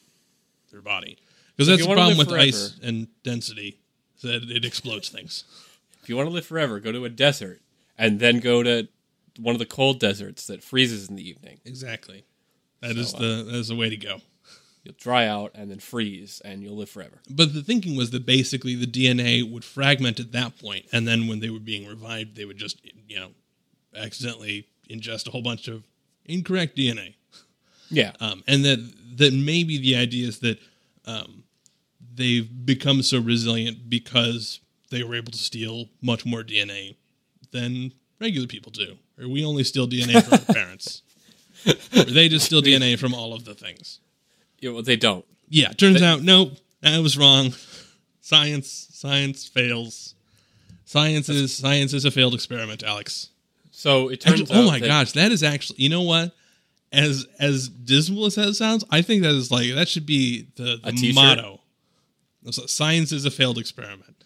B: their body because that's the problem with
A: live
B: ice and density that it explodes things
A: If you want to live forever, go to a desert and then go to one of the cold deserts that freezes in the evening.
B: Exactly. That is
A: So,
B: the that is the way to go.
A: You'll dry out and then freeze, and you'll live forever.
B: But the thinking was that basically the DNA would fragment at that point, and then when they were being revived, they would just you know accidentally ingest a whole bunch of incorrect DNA.
A: Yeah,
B: um, and that that maybe the idea is that um, they've become so resilient because they were able to steal much more DNA than regular people do, or we only steal DNA from our parents, or they just steal DNA from all of the things.
A: Yeah, well, they don't.
B: Yeah, turns out nope, I was wrong. Science, science fails. Science is science is a failed experiment, Alex.
A: So it turns
B: Actually,
A: out.
B: oh my
A: that-
B: gosh, that is actually you know what? As as dismal as that sounds, I think that is like that should be the, the motto. Science is a failed experiment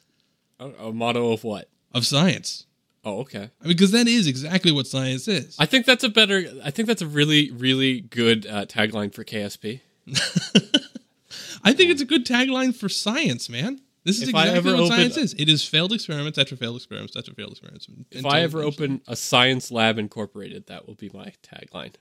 A: A, a motto of what?
B: of science.
A: Oh, okay.
B: I mean, because that is exactly what science is.
A: I think that's a better. I think that's a really, really good uh, tagline for KSP.
B: I think it's a good tagline for science, man. This is
A: If
B: exactly what
A: open-
B: science is. It is failed experiments after failed experiments after failed experiments.
A: If I ever open a Science Lab Incorporated, that will be my tagline.